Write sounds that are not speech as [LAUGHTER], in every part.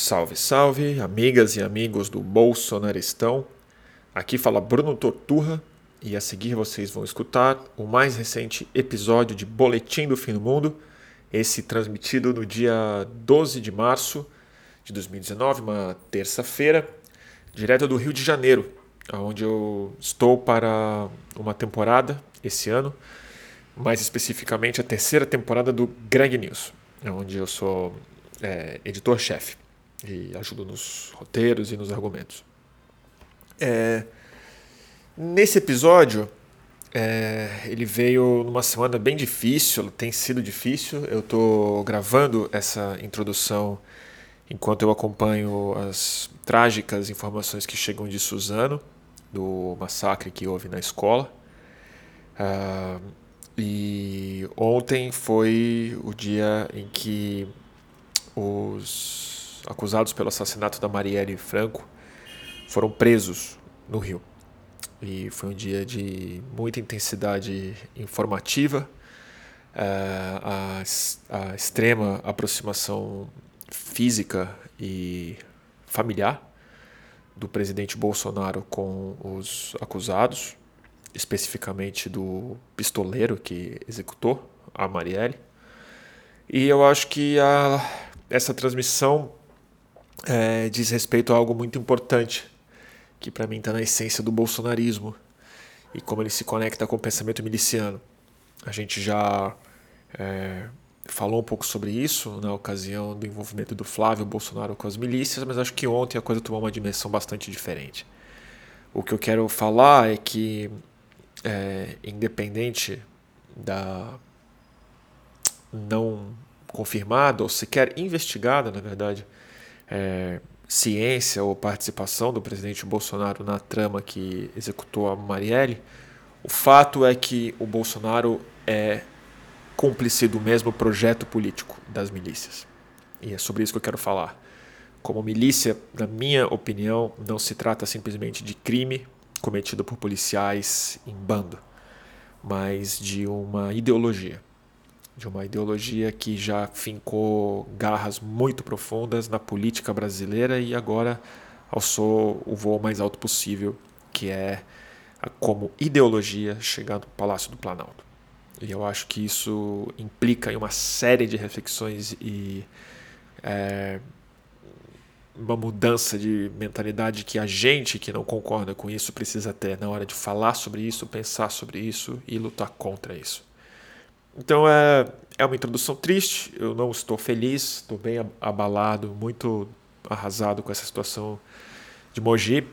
Salve, salve, amigas e amigos do Bolsonaristão. Aqui fala Bruno Torturra e a seguir vocês vão escutar o mais recente episódio de Boletim do Fim do Mundo, esse transmitido no dia 12 de março de 2019, uma terça-feira, direto do Rio de Janeiro, onde eu estou para uma temporada esse ano, mais especificamente a terceira temporada do Greg News, onde eu sou é, editor-chefe e ajudo nos roteiros e nos argumentos. É, nesse episódio, é, ele veio numa semana bem difícil, tem sido difícil. Eu estou gravando essa introdução enquanto eu acompanho as trágicas informações que chegam de Suzano, do massacre que houve na escola. Uh, e ontem foi o dia em que os acusados pelo assassinato da Marielle Franco foram presos no Rio. E foi um dia de muita intensidade informativa, eh, a, a extrema aproximação física e familiar do presidente Bolsonaro com os acusados, especificamente do pistoleiro que executou a Marielle. E eu acho que a, essa transmissão é, diz respeito a algo muito importante, que para mim está na essência do bolsonarismo e como ele se conecta com o pensamento miliciano. A gente já é, falou um pouco sobre isso na ocasião do envolvimento do Flávio Bolsonaro com as milícias, mas acho que ontem a coisa tomou uma dimensão bastante diferente. O que eu quero falar é que, é, independente da não confirmada ou sequer investigada, na verdade, é, ciência ou participação do presidente Bolsonaro na trama que executou a Marielle, o fato é que o Bolsonaro é cúmplice do mesmo projeto político das milícias. E é sobre isso que eu quero falar. Como milícia, na minha opinião, não se trata simplesmente de crime cometido por policiais em bando, mas de uma ideologia de uma ideologia que já fincou garras muito profundas na política brasileira e agora alçou o voo mais alto possível, que é como ideologia chegar no Palácio do Planalto. E eu acho que isso implica em uma série de reflexões e é, uma mudança de mentalidade que a gente que não concorda com isso precisa ter na hora de falar sobre isso, pensar sobre isso e lutar contra isso. Então é, é uma introdução triste, eu não estou feliz, estou bem abalado, muito arrasado com essa situação de Mogi.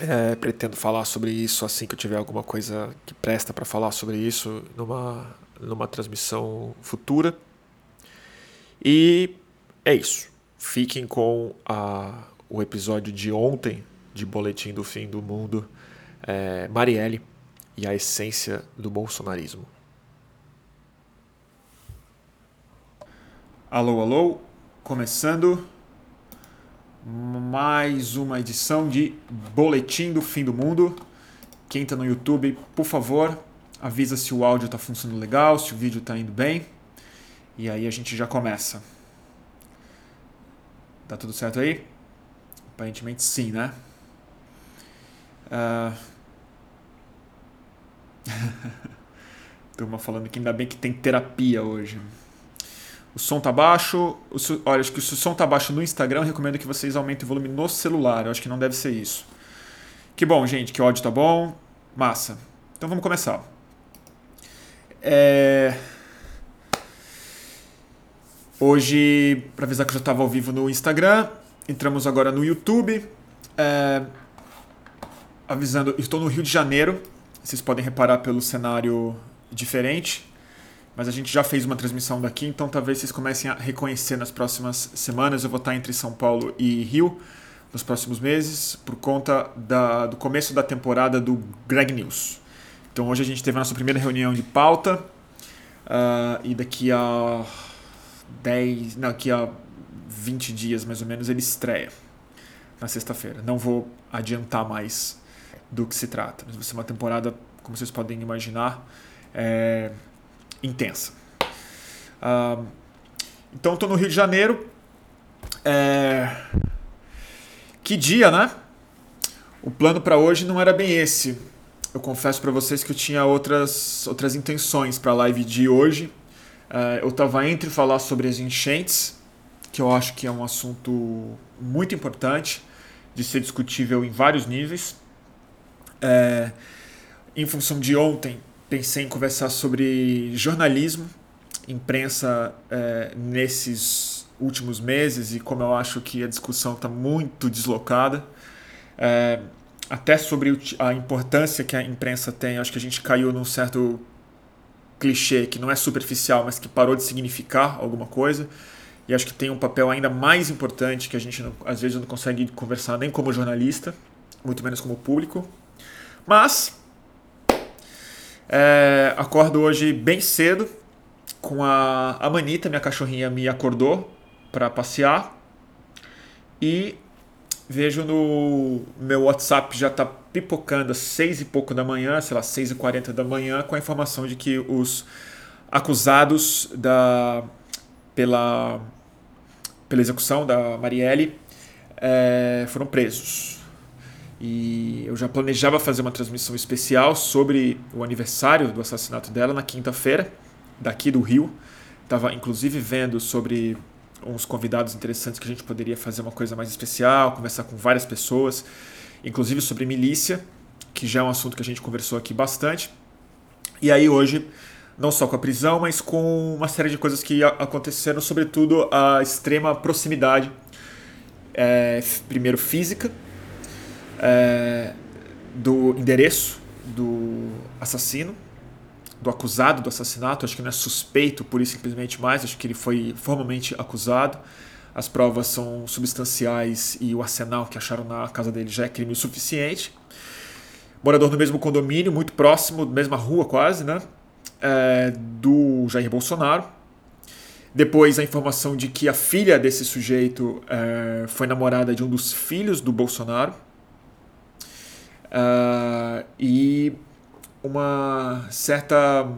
É, pretendo falar sobre isso assim que eu tiver alguma coisa que presta para falar sobre isso numa, numa transmissão futura. E é isso. Fiquem com a, o episódio de ontem de Boletim do Fim do Mundo, é, Marielle e a essência do bolsonarismo. Alô, alô, começando mais uma edição de Boletim do Fim do Mundo. Quem está no YouTube, por favor, avisa se o áudio está funcionando legal, se o vídeo está indo bem. E aí a gente já começa. Tá tudo certo aí? Aparentemente sim, né? Uh... [LAUGHS] Turma falando que ainda bem que tem terapia hoje. O som tá baixo. O, olha, acho que se o som tá baixo no Instagram, recomendo que vocês aumentem o volume no celular. Eu acho que não deve ser isso. Que bom, gente, que o áudio tá bom. Massa. Então vamos começar. É... Hoje, para avisar que eu já estava ao vivo no Instagram, entramos agora no YouTube. É... Avisando, estou no Rio de Janeiro. Vocês podem reparar pelo cenário diferente mas a gente já fez uma transmissão daqui, então talvez vocês comecem a reconhecer nas próximas semanas. Eu vou estar entre São Paulo e Rio nos próximos meses, por conta da, do começo da temporada do Greg News. Então hoje a gente teve a nossa primeira reunião de pauta, uh, e daqui a 10, não, daqui a 20 dias mais ou menos ele estreia na sexta-feira. Não vou adiantar mais do que se trata, mas vai ser uma temporada, como vocês podem imaginar, é, intensa. Uh, então estou no Rio de Janeiro. É, Que dia, né? O plano para hoje não era bem esse. Eu confesso para vocês que eu tinha outras, outras intenções para a live de hoje. Uh, eu estava entre falar sobre as enchentes, que eu acho que é um assunto muito importante de ser discutível em vários níveis. É, em função de ontem, pensei em conversar sobre jornalismo, imprensa é, nesses últimos meses e como eu acho que a discussão está muito deslocada. É, até sobre a importância que a imprensa tem, acho que a gente caiu num certo clichê que não é superficial, mas que parou de significar alguma coisa. E acho que tem um papel ainda mais importante que a gente não, às vezes não consegue conversar nem como jornalista, muito menos como público. Mas é, acordo hoje bem cedo com a, a Manita, minha cachorrinha, me acordou para passear e vejo no meu WhatsApp já está pipocando às seis e pouco da manhã, sei lá, seis e quarenta da manhã, com a informação de que os acusados da, pela, pela execução da Marielle é, foram presos. E eu já planejava fazer uma transmissão especial sobre o aniversário do assassinato dela na quinta-feira, daqui do Rio. Estava inclusive vendo sobre uns convidados interessantes que a gente poderia fazer uma coisa mais especial, conversar com várias pessoas, inclusive sobre milícia, que já é um assunto que a gente conversou aqui bastante. E aí hoje, não só com a prisão, mas com uma série de coisas que aconteceram, sobretudo a extrema proximidade, é, primeiro física, é, do endereço do assassino, do acusado do assassinato, acho que não é suspeito por isso simplesmente mais, acho que ele foi formalmente acusado. As provas são substanciais e o arsenal que acharam na casa dele já é crime o suficiente. Morador do mesmo condomínio, muito próximo, mesma rua quase, né? É, do Jair Bolsonaro. Depois a informação de que a filha desse sujeito é, foi namorada de um dos filhos do Bolsonaro. Uh, e uma certa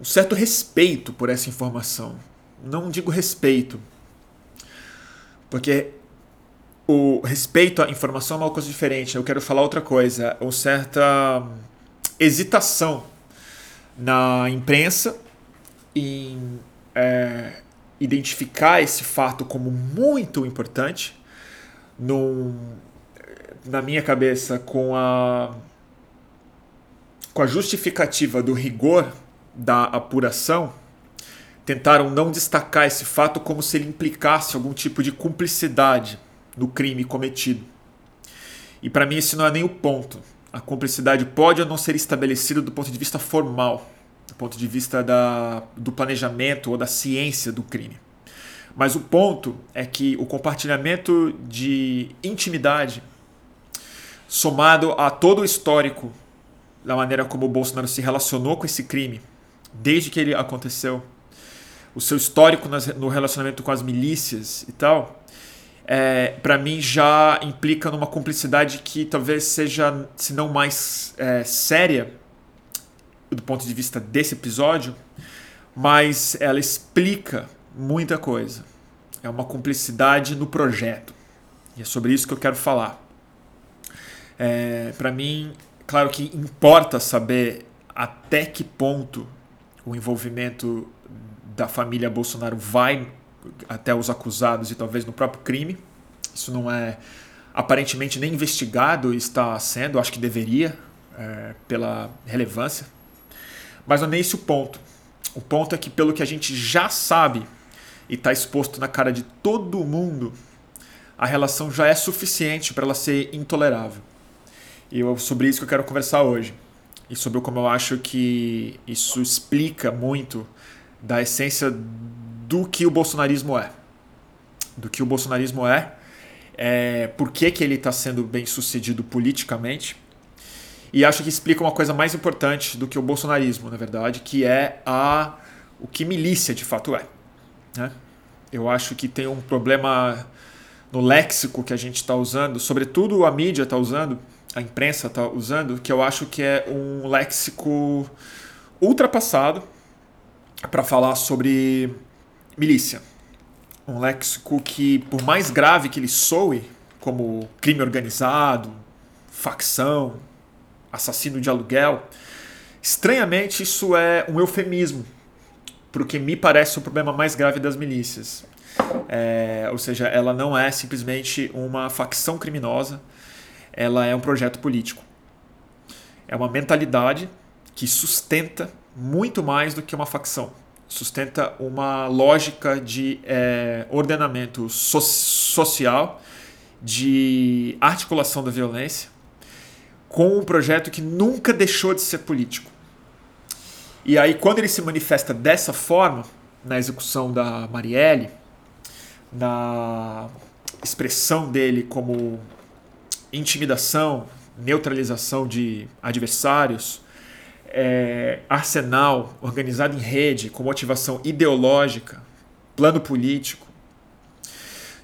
um certo respeito por essa informação. Não digo respeito, porque o respeito à informação é uma coisa diferente. Eu quero falar outra coisa, uma certa hesitação na imprensa em é, identificar esse fato como muito importante, num, na minha cabeça, com a com a justificativa do rigor da apuração, tentaram não destacar esse fato como se ele implicasse algum tipo de cumplicidade no crime cometido. E para mim esse não é nem o ponto. A cumplicidade pode ou não ser estabelecida do ponto de vista formal, do ponto de vista da, do planejamento ou da ciência do crime. Mas o ponto é que o compartilhamento de intimidade, somado a todo o histórico da maneira como o Bolsonaro se relacionou com esse crime, desde que ele aconteceu, o seu histórico no relacionamento com as milícias e tal, é, para mim já implica numa cumplicidade que talvez seja, se não mais é, séria, do ponto de vista desse episódio, mas ela explica muita coisa. É uma cumplicidade no projeto. E é sobre isso que eu quero falar. É, para mim, Claro que importa saber até que ponto o envolvimento da família Bolsonaro vai até os acusados e talvez no próprio crime. Isso não é aparentemente nem investigado está sendo, acho que deveria, é, pela relevância. Mas não é esse o ponto. O ponto é que, pelo que a gente já sabe e está exposto na cara de todo mundo, a relação já é suficiente para ela ser intolerável. E é sobre isso que eu quero conversar hoje. E sobre como eu acho que isso explica muito da essência do que o bolsonarismo é. Do que o bolsonarismo é, é por que, que ele está sendo bem sucedido politicamente. E acho que explica uma coisa mais importante do que o bolsonarismo, na verdade, que é a o que milícia de fato é. Né? Eu acho que tem um problema no léxico que a gente está usando, sobretudo a mídia está usando, a imprensa está usando, que eu acho que é um léxico ultrapassado para falar sobre milícia. um léxico que, por mais grave que ele soe, como crime organizado, facção, assassino de aluguel, estranhamente isso é um eufemismo para o que me parece o problema mais grave das milícias. É, ou seja, ela não é simplesmente uma facção criminosa, ela é um projeto político. É uma mentalidade que sustenta muito mais do que uma facção. Sustenta uma lógica de é, ordenamento so social, de articulação da violência, com um projeto que nunca deixou de ser político. E aí, quando ele se manifesta dessa forma, na execução da Marielle, na expressão dele como intimidação, neutralização de adversários, é, arsenal organizado em rede, com motivação ideológica, plano político,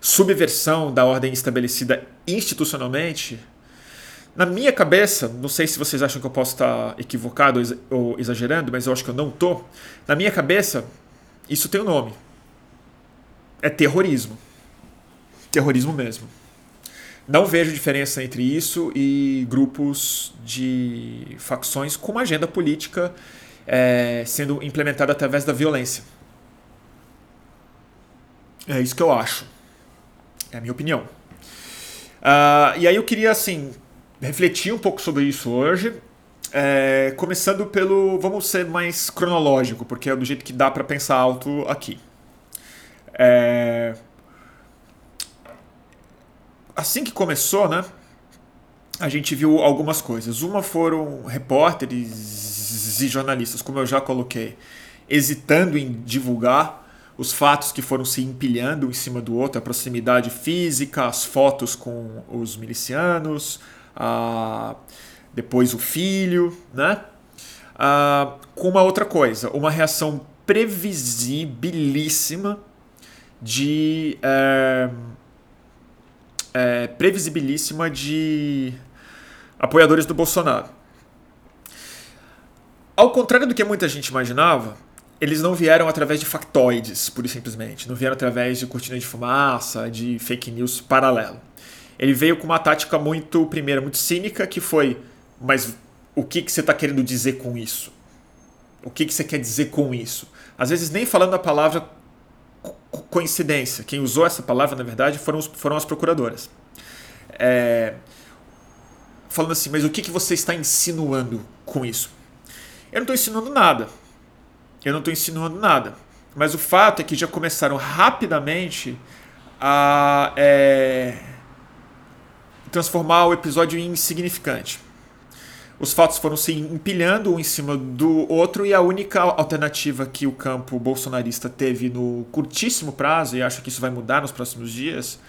subversão da ordem estabelecida institucionalmente, na minha cabeça, não sei se vocês acham que eu posso estar equivocado ou exagerando, mas eu acho que eu não tô. Na minha cabeça, isso tem um nome. É terrorismo. Terrorismo mesmo. Não vejo diferença entre isso e grupos de facções com uma agenda política é, sendo implementada através da violência. É isso que eu acho. É a minha opinião. Uh, e aí eu queria, assim, refletir um pouco sobre isso hoje. É, começando pelo. Vamos ser mais cronológico, porque é do jeito que dá para pensar alto aqui. É, assim que começou, né? A gente viu algumas coisas. Uma foram repórteres e jornalistas, como eu já coloquei, hesitando em divulgar os fatos que foram se empilhando um em cima do outro, a proximidade física, as fotos com os milicianos, a, depois o filho, né? A, com uma outra coisa, uma reação previsibilíssima de. É, é, previsibilíssima de apoiadores do Bolsonaro. Ao contrário do que muita gente imaginava, eles não vieram através de factoides, pura e simplesmente. Não vieram através de cortina de fumaça, de fake news paralelo. Ele veio com uma tática muito, primeira, muito cínica, que foi: mas o que, que você está querendo dizer com isso? O que, que você quer dizer com isso? Às vezes, nem falando a palavra coincidência. Quem usou essa palavra, na verdade, foram, os, foram as procuradoras. É, falando assim, mas o que, que você está insinuando com isso? Eu não estou insinuando nada. Eu não estou insinuando nada. Mas o fato é que já começaram rapidamente a é, transformar o episódio em insignificante. Os fatos foram se empilhando um em cima do outro e a única alternativa que o campo bolsonarista teve no curtíssimo prazo, e acho que isso vai mudar nos próximos dias,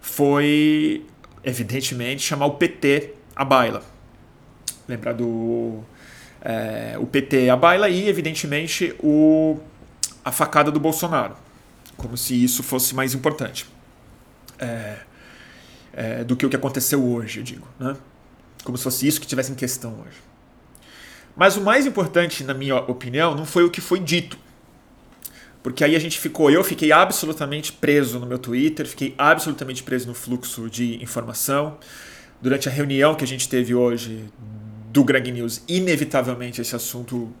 foi, evidentemente, chamar o PT à baila. Lembrar do é, o PT à baila e, evidentemente, o, a facada do Bolsonaro. Como se isso fosse mais importante é, é, do que o que aconteceu hoje, eu digo. Né? Como se fosse isso que tivesse em questão hoje. Mas o mais importante, na minha opinião, não foi o que foi dito. Porque aí a gente ficou, eu fiquei absolutamente preso no meu Twitter, fiquei absolutamente preso no fluxo de informação. Durante a reunião que a gente teve hoje do Greg News, inevitavelmente esse assunto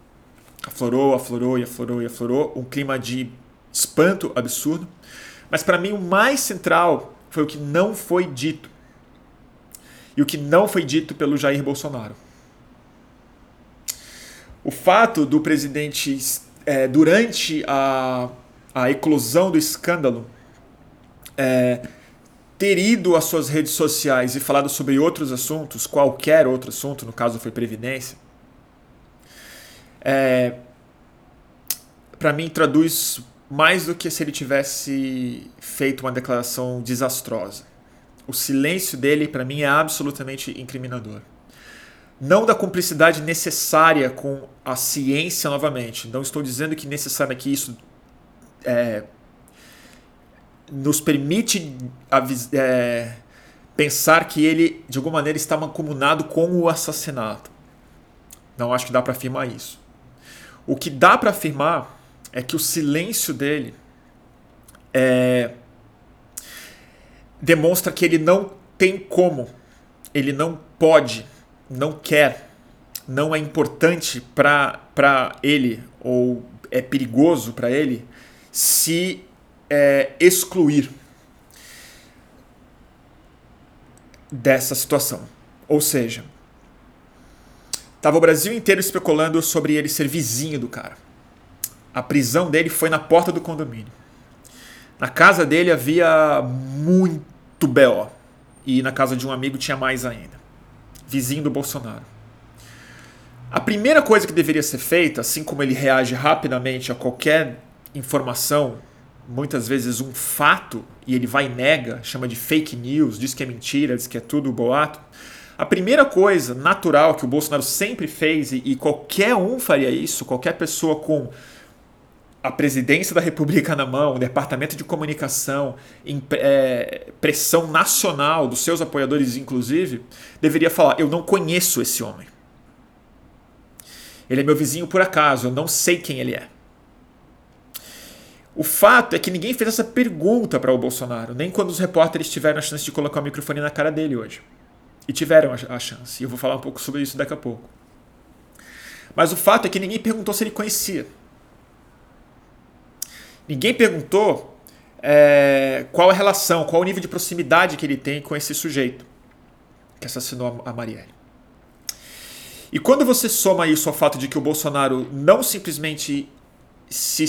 aflorou, aflorou e aflorou e aflorou. Um clima de espanto absurdo. Mas para mim o mais central foi o que não foi dito e o que não foi dito pelo Jair Bolsonaro. O fato do presidente, é, durante a, a eclosão do escândalo, é, ter ido às suas redes sociais e falado sobre outros assuntos, qualquer outro assunto, no caso foi Previdência, é, para mim traduz mais do que se ele tivesse feito uma declaração desastrosa o silêncio dele, para mim, é absolutamente incriminador. Não da cumplicidade necessária com a ciência novamente. Não estou dizendo que necessário que isso é, nos permite é, pensar que ele, de alguma maneira, está mancomunado com o assassinato. Não acho que dá para afirmar isso. O que dá para afirmar é que o silêncio dele é, demonstra que ele não tem como, ele não pode, não quer, não é importante para ele ou é perigoso para ele se é, excluir dessa situação. Ou seja, estava o Brasil inteiro especulando sobre ele ser vizinho do cara. A prisão dele foi na porta do condomínio. Na casa dele havia muito BO. E na casa de um amigo tinha mais ainda. Vizinho do Bolsonaro. A primeira coisa que deveria ser feita, assim como ele reage rapidamente a qualquer informação, muitas vezes um fato, e ele vai e nega, chama de fake news, diz que é mentira, diz que é tudo boato. A primeira coisa natural que o Bolsonaro sempre fez, e qualquer um faria isso, qualquer pessoa com a presidência da República na mão, o departamento de comunicação, é, pressão nacional dos seus apoiadores, inclusive, deveria falar: Eu não conheço esse homem. Ele é meu vizinho por acaso, eu não sei quem ele é. O fato é que ninguém fez essa pergunta para o Bolsonaro, nem quando os repórteres tiveram a chance de colocar o microfone na cara dele hoje. E tiveram a chance. E eu vou falar um pouco sobre isso daqui a pouco. Mas o fato é que ninguém perguntou se ele conhecia. Ninguém perguntou é, qual a relação, qual o nível de proximidade que ele tem com esse sujeito que assassinou a Marielle. E quando você soma isso ao fato de que o Bolsonaro não simplesmente se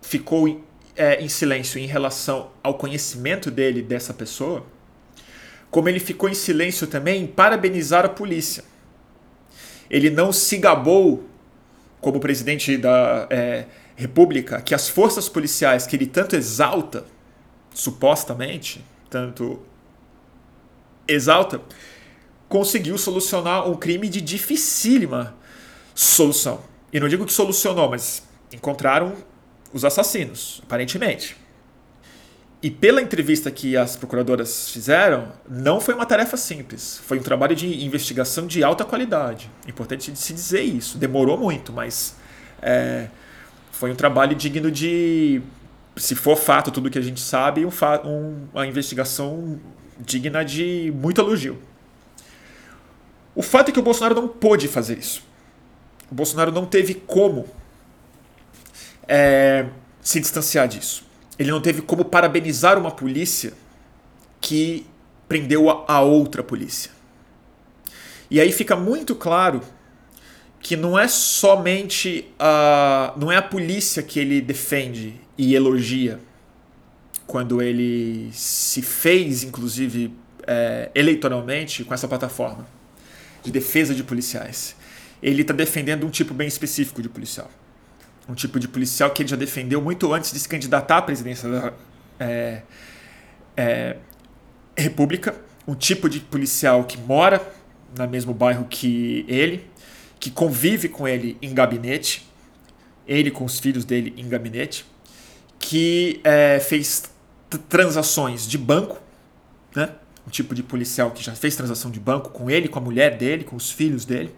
ficou é, em silêncio em relação ao conhecimento dele dessa pessoa, como ele ficou em silêncio também em parabenizar a polícia. Ele não se gabou como presidente da. É, república que as forças policiais que ele tanto exalta, supostamente, tanto exalta, conseguiu solucionar um crime de dificílima solução. E não digo que solucionou, mas encontraram os assassinos, aparentemente. E pela entrevista que as procuradoras fizeram, não foi uma tarefa simples. Foi um trabalho de investigação de alta qualidade. Importante se dizer isso. Demorou muito, mas é, foi um trabalho digno de, se for fato tudo que a gente sabe, um, um, uma investigação digna de muito elogio. O fato é que o Bolsonaro não pôde fazer isso. O Bolsonaro não teve como é, se distanciar disso. Ele não teve como parabenizar uma polícia que prendeu a, a outra polícia. E aí fica muito claro que não é somente a, não é a polícia que ele defende e elogia quando ele se fez, inclusive, é, eleitoralmente com essa plataforma de defesa de policiais. Ele está defendendo um tipo bem específico de policial. Um tipo de policial que ele já defendeu muito antes de se candidatar à presidência da é, é, República. Um tipo de policial que mora no mesmo bairro que ele, que convive com ele em gabinete, ele com os filhos dele em gabinete, que é, fez transações de banco, né? um tipo de policial que já fez transação de banco com ele, com a mulher dele, com os filhos dele.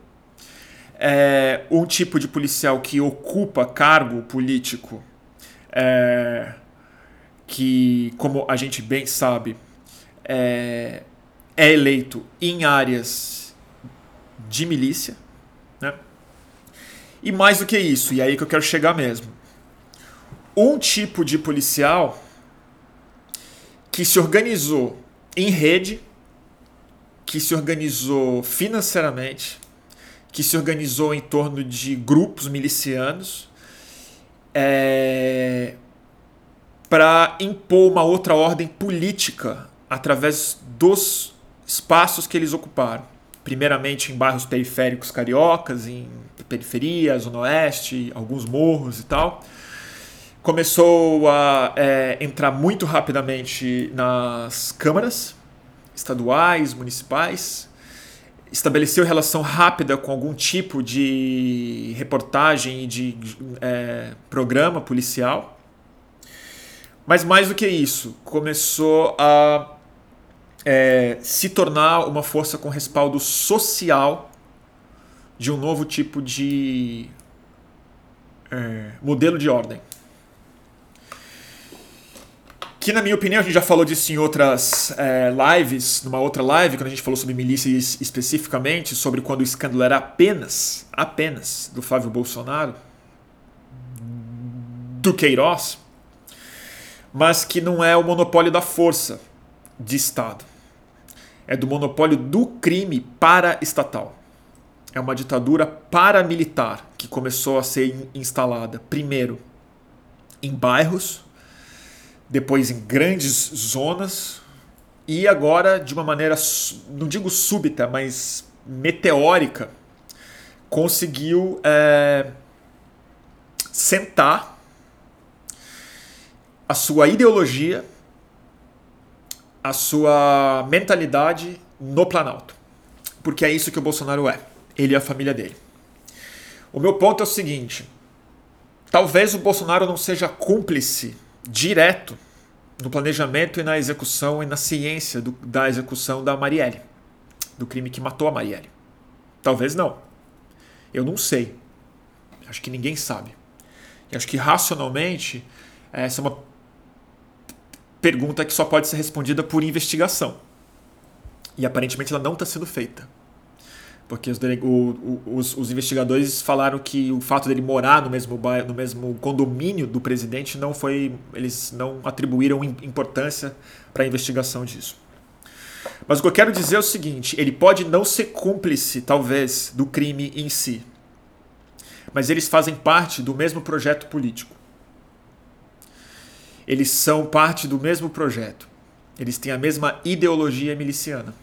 É, um tipo de policial que ocupa cargo político é, que, como a gente bem sabe, é, é eleito em áreas de milícia? E mais do que isso, e é aí que eu quero chegar mesmo. Um tipo de policial que se organizou em rede, que se organizou financeiramente, que se organizou em torno de grupos milicianos é, para impor uma outra ordem política através dos espaços que eles ocuparam primeiramente em bairros periféricos cariocas, em periferia, zona oeste, alguns morros e tal. Começou a é, entrar muito rapidamente nas câmaras estaduais, municipais, estabeleceu relação rápida com algum tipo de reportagem e de é, programa policial. Mas mais do que isso, começou a é, se tornar uma força com respaldo social de um novo tipo de é, modelo de ordem. que na minha opinião, a gente já falou disso em outras é, lives, numa outra live, quando a gente falou sobre milícias especificamente, sobre quando o escândalo era apenas, apenas do Flávio Bolsonaro, do Queiroz, mas que não é o monopólio da força de Estado. É do monopólio do crime para-estatal. É uma ditadura paramilitar que começou a ser instalada, primeiro, em bairros depois em grandes zonas e agora de uma maneira, não digo súbita, mas meteórica, conseguiu é, sentar a sua ideologia, a sua mentalidade no Planalto. Porque é isso que o Bolsonaro é. Ele e a família dele. O meu ponto é o seguinte: talvez o Bolsonaro não seja cúmplice direto no planejamento e na execução e na ciência do, da execução da Marielle, do crime que matou a Marielle. Talvez não. Eu não sei. Acho que ninguém sabe. E acho que racionalmente essa é uma pergunta que só pode ser respondida por investigação. E aparentemente ela não está sendo feita porque os, o, os, os, investigadores falaram que o fato dele morar no mesmo bairro, no mesmo condomínio do presidente não foi, eles não atribuíram importância para a investigação disso. Mas o que eu quero dizer é o seguinte: ele pode não ser cúmplice, talvez, do crime em si, mas eles fazem parte do mesmo projeto político. Eles são parte do mesmo projeto. Eles têm a mesma ideologia miliciana.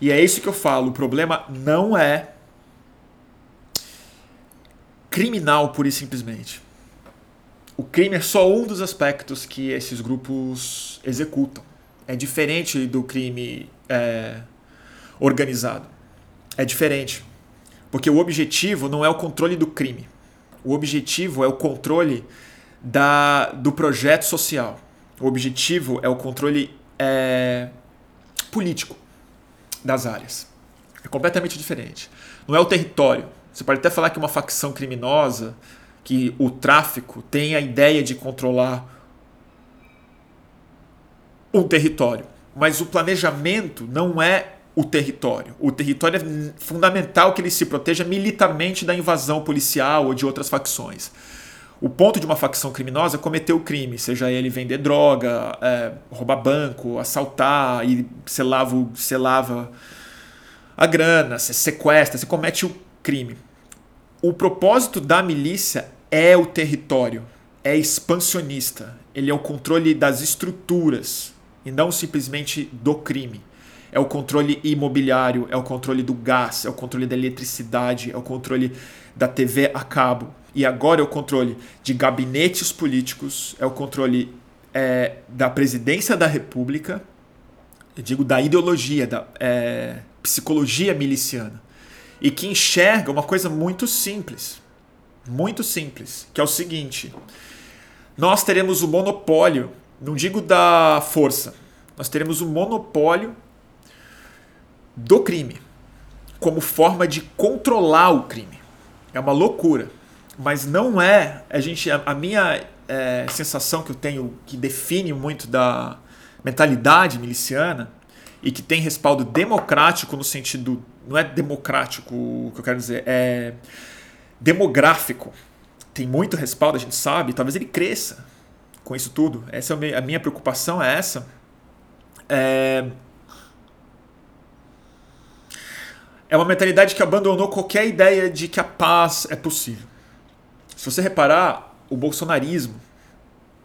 E é isso que eu falo. O problema não é criminal pura e simplesmente. O crime é só um dos aspectos que esses grupos executam. É diferente do crime é, organizado. É diferente. Porque o objetivo não é o controle do crime. O objetivo é o controle da, do projeto social. O objetivo é o controle é, político das áreas. É completamente diferente. Não é o território. Você pode até falar que uma facção criminosa, que o tráfico tem a ideia de controlar um território, mas o planejamento não é o território. O território é fundamental que ele se proteja militarmente da invasão policial ou de outras facções. O ponto de uma facção criminosa é cometer o crime, seja ele vender droga, é, roubar banco, assaltar, e você lava, você lava a grana, você sequestra, você comete o crime. O propósito da milícia é o território, é expansionista, ele é o controle das estruturas e não simplesmente do crime. É o controle imobiliário, é o controle do gás, é o controle da eletricidade, é o controle da TV a cabo, e agora é o controle de gabinetes políticos, é o controle é, da presidência da República, eu digo da ideologia, da é, psicologia miliciana, e que enxerga uma coisa muito simples, muito simples, que é o seguinte: nós teremos o monopólio, não digo da força, nós teremos o monopólio do crime como forma de controlar o crime. É uma loucura mas não é a gente a, a minha é, sensação que eu tenho que define muito da mentalidade miliciana e que tem respaldo democrático no sentido não é democrático o que eu quero dizer é demográfico. Tem muito respaldo a gente sabe talvez ele cresça com isso tudo. Essa é a minha preocupação é essa. É, é uma mentalidade que abandonou qualquer ideia de que a paz é possível se você reparar, o bolsonarismo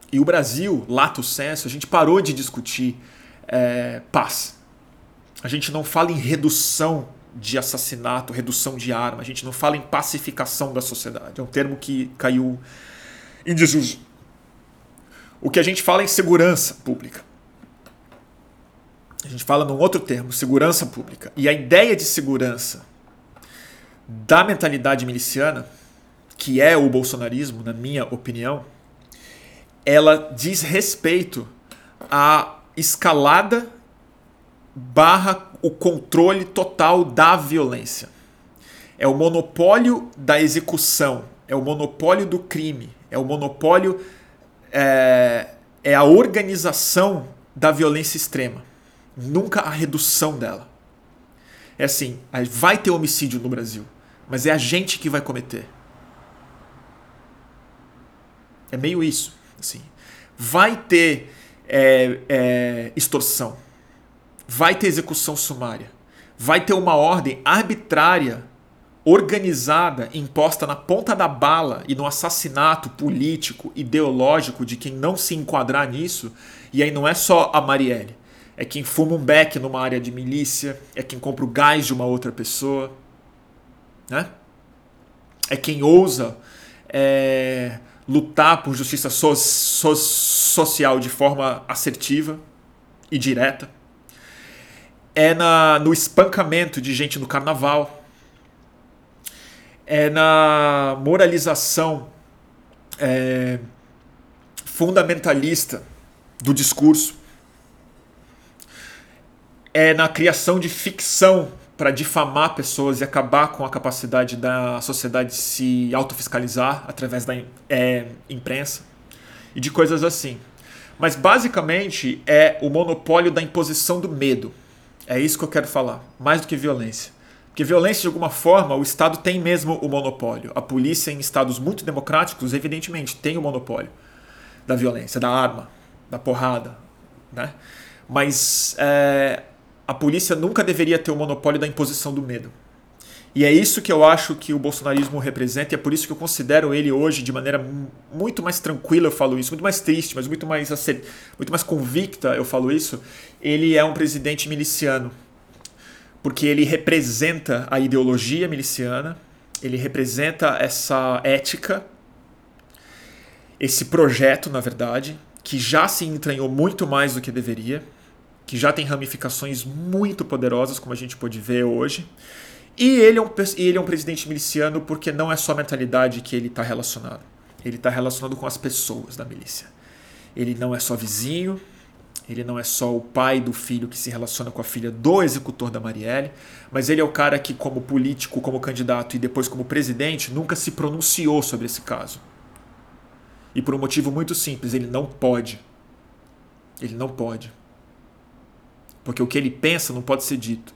e o Brasil, lato senso, a gente parou de discutir é, paz. A gente não fala em redução de assassinato, redução de arma, a gente não fala em pacificação da sociedade. É um termo que caiu em desuso. O que a gente fala é em segurança pública. A gente fala num outro termo, segurança pública. E a ideia de segurança da mentalidade miliciana que é o bolsonarismo, na minha opinião, ela diz respeito à escalada barra o controle total da violência. É o monopólio da execução, é o monopólio do crime, é o monopólio é, é a organização da violência extrema, nunca a redução dela. É assim, vai ter homicídio no Brasil, mas é a gente que vai cometer. É meio isso, assim. Vai ter é, é, extorsão, vai ter execução sumária, vai ter uma ordem arbitrária organizada, imposta na ponta da bala e no assassinato político, ideológico de quem não se enquadrar nisso, e aí não é só a Marielle, é quem fuma um beck numa área de milícia, é quem compra o gás de uma outra pessoa, né? É quem ousa é, lutar por justiça so, so, social de forma assertiva e direta. É na, no espancamento de gente no carnaval, é na moralização é, fundamentalista do discurso, é na criação de ficção para difamar pessoas e acabar com a capacidade da sociedade se autofiscalizar através da é, imprensa e de coisas assim. Mas basicamente é o monopólio da imposição do medo. É isso que eu quero falar, mais do que violência. Porque violência, de alguma forma, o Estado tem mesmo o monopólio. A polícia, em estados muito democráticos, evidentemente, tem o monopólio da violência, da arma, da porrada. Né? Mas é, a polícia nunca deveria ter o monopólio da imposição do medo. E é isso que eu acho que o bolsonarismo representa, e é por isso que eu considero ele hoje de maneira muito mais tranquila, eu falo isso, muito mais triste, mas muito mais, muito mais convicta, eu falo isso. Ele é um presidente miliciano porque ele representa a ideologia miliciana, ele representa essa ética, esse projeto, na verdade, que já se entranhou muito mais do que deveria, que já tem ramificações muito poderosas, como a gente pode ver hoje. E ele é um, ele é um presidente miliciano porque não é só a mentalidade que ele está relacionado. Ele está relacionado com as pessoas da milícia. Ele não é só vizinho, ele não é só o pai do filho que se relaciona com a filha do executor da Marielle, mas ele é o cara que, como político, como candidato e depois como presidente, nunca se pronunciou sobre esse caso. E por um motivo muito simples: ele não pode. Ele não pode. Porque o que ele pensa não pode ser dito.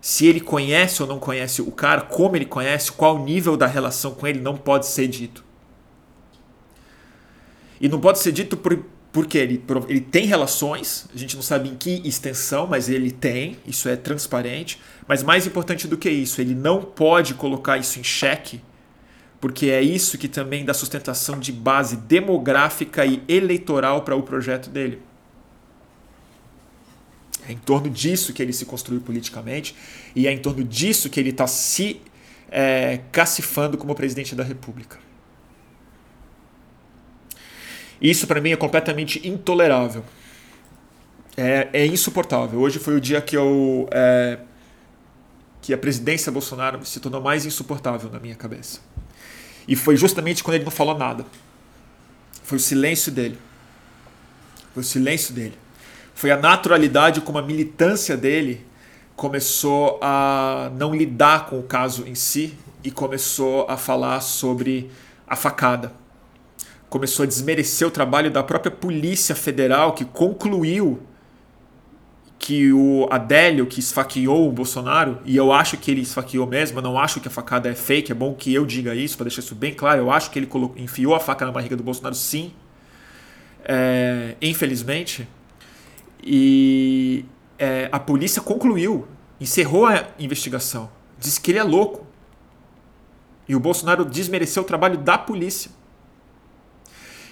Se ele conhece ou não conhece o cara, como ele conhece, qual o nível da relação com ele, não pode ser dito. E não pode ser dito por, porque ele, ele tem relações, a gente não sabe em que extensão, mas ele tem, isso é transparente. Mas mais importante do que isso, ele não pode colocar isso em xeque, porque é isso que também dá sustentação de base demográfica e eleitoral para o projeto dele. É em torno disso que ele se construiu politicamente e é em torno disso que ele está se é, cacifando como presidente da República. Isso para mim é completamente intolerável. É, é, insuportável. Hoje foi o dia que eu é, que a presidência Bolsonaro se tornou mais insuportável na minha cabeça. E foi justamente quando ele não falou nada. Foi o silêncio dele. Foi o silêncio dele. Foi a naturalidade como a militância dele começou a não lidar com o caso em si e começou a falar sobre a facada. Começou a desmerecer o trabalho da própria Polícia Federal, que concluiu que o Adélio, que esfaqueou o Bolsonaro, e eu acho que ele esfaqueou mesmo, eu não acho que a facada é fake, é bom que eu diga isso, para deixar isso bem claro, eu acho que ele enfiou a faca na barriga do Bolsonaro, sim, é, infelizmente, e é, a polícia concluiu, encerrou a investigação, disse que ele é louco, e o Bolsonaro desmereceu o trabalho da polícia.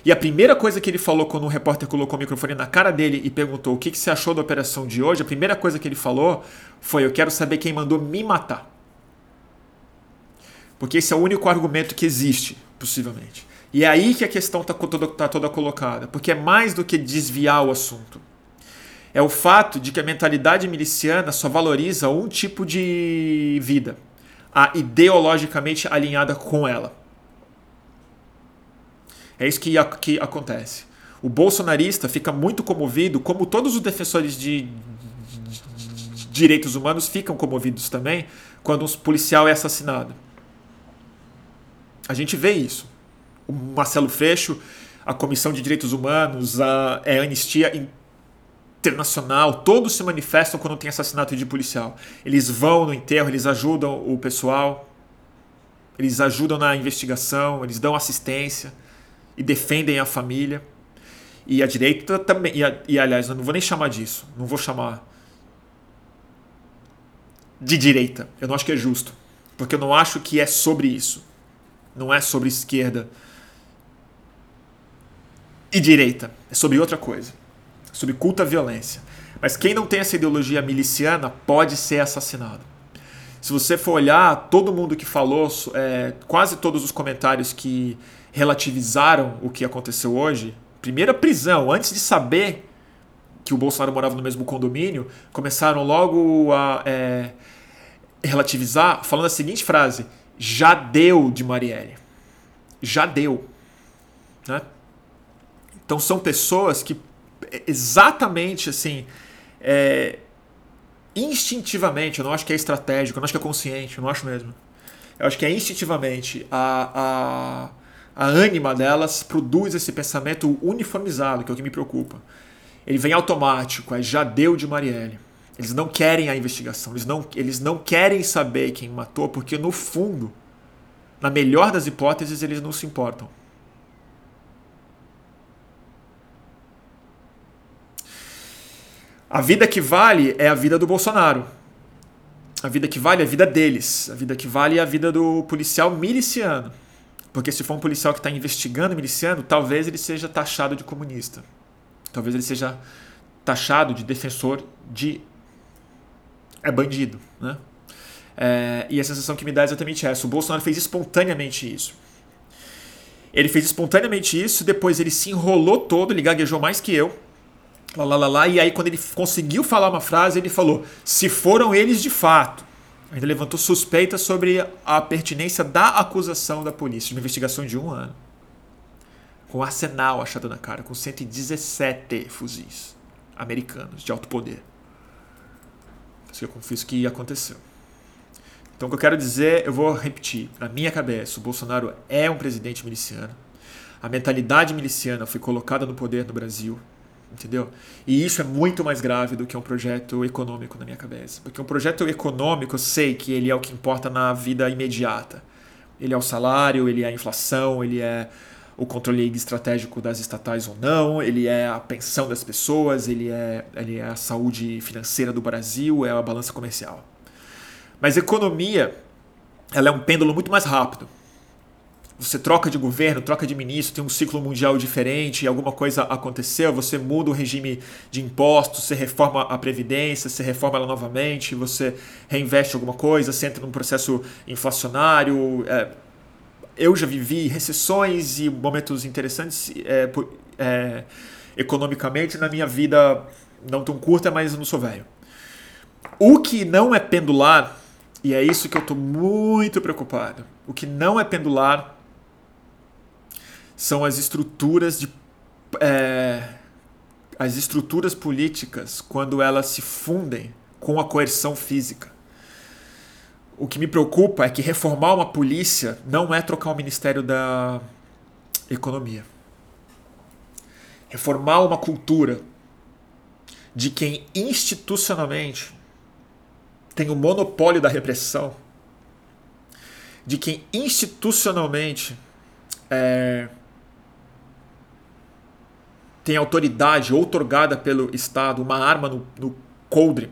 E a primeira coisa que ele falou quando um repórter colocou o microfone na cara dele e perguntou o que, que você achou da operação de hoje, a primeira coisa que ele falou foi: Eu quero saber quem mandou me matar. Porque esse é o único argumento que existe, possivelmente. E é aí que a questão está toda, tá toda colocada. Porque é mais do que desviar o assunto. É o fato de que a mentalidade miliciana só valoriza um tipo de vida, a ideologicamente alinhada com ela. É isso que, que acontece. O bolsonarista fica muito comovido, como todos os defensores de, direitos humanos ficam comovidos também, quando um policial é assassinado. A gente vê isso. O Marcelo Freixo a Comissão de Direitos Humanos, a, é a Anistia Internacional, todos se manifestam quando tem assassinato de policial. Eles vão no enterro, eles ajudam o pessoal, eles ajudam na investigação, eles dão assistência e defendem a família. E a direita também. E, a, e aliás, eu não vou nem chamar disso. Não vou chamar de direita. Eu não acho que é justo. Porque eu não acho que é sobre isso. Não é sobre esquerda e direita. É sobre outra coisa. Sobre culta violência. Mas quem não tem essa ideologia miliciana pode ser assassinado. Se você for olhar, todo mundo que falou, é, quase todos os comentários que relativizaram o que aconteceu hoje, primeira prisão, antes de saber que o Bolsonaro morava no mesmo condomínio, começaram logo a é, relativizar, falando a seguinte frase: já deu de Marielle. Já deu. Né? Então são pessoas que exatamente assim. É, instintivamente, eu não acho que é estratégico, eu não acho que é consciente, eu não acho mesmo. Eu acho que é instintivamente a, a a ânima delas produz esse pensamento uniformizado, que é o que me preocupa. Ele vem automático, é já deu de Marielle. Eles não querem a investigação, eles não, eles não querem saber quem matou, porque no fundo, na melhor das hipóteses, eles não se importam. A vida que vale é a vida do Bolsonaro. A vida que vale é a vida deles. A vida que vale é a vida do policial miliciano. Porque se for um policial que está investigando miliciano, talvez ele seja taxado de comunista. Talvez ele seja taxado de defensor de. É bandido. Né? É, e a sensação que me dá é exatamente essa. O Bolsonaro fez espontaneamente isso. Ele fez espontaneamente isso, depois ele se enrolou todo, ele gaguejou mais que eu. Lá, lá, lá, lá, e aí, quando ele conseguiu falar uma frase, ele falou: Se foram eles de fato ainda levantou suspeitas sobre a pertinência da acusação da polícia, de uma investigação de um ano. Com arsenal achado na cara, com 117 fuzis americanos de alto poder. Isso eu confio que aconteceu. Então, o que eu quero dizer, eu vou repetir. Na minha cabeça, o Bolsonaro é um presidente miliciano. A mentalidade miliciana foi colocada no poder no Brasil entendeu? E isso é muito mais grave do que um projeto econômico na minha cabeça. Porque um projeto econômico, eu sei que ele é o que importa na vida imediata. Ele é o salário, ele é a inflação, ele é o controle estratégico das estatais ou não, ele é a pensão das pessoas, ele é, ele é a saúde financeira do Brasil, é a balança comercial. Mas economia, ela é um pêndulo muito mais rápido você troca de governo, troca de ministro, tem um ciclo mundial diferente, alguma coisa aconteceu, você muda o regime de impostos, você reforma a previdência, você reforma ela novamente, você reinveste alguma coisa, você entra num processo inflacionário. É, eu já vivi recessões e momentos interessantes é, é, economicamente na minha vida, não tão curta, mas eu não sou velho. O que não é pendular, e é isso que eu estou muito preocupado, o que não é pendular são as estruturas de é, as estruturas políticas quando elas se fundem com a coerção física. O que me preocupa é que reformar uma polícia não é trocar o Ministério da Economia. Reformar uma cultura de quem institucionalmente tem o monopólio da repressão, de quem institucionalmente é, tem autoridade outorgada pelo Estado, uma arma no, no coldre,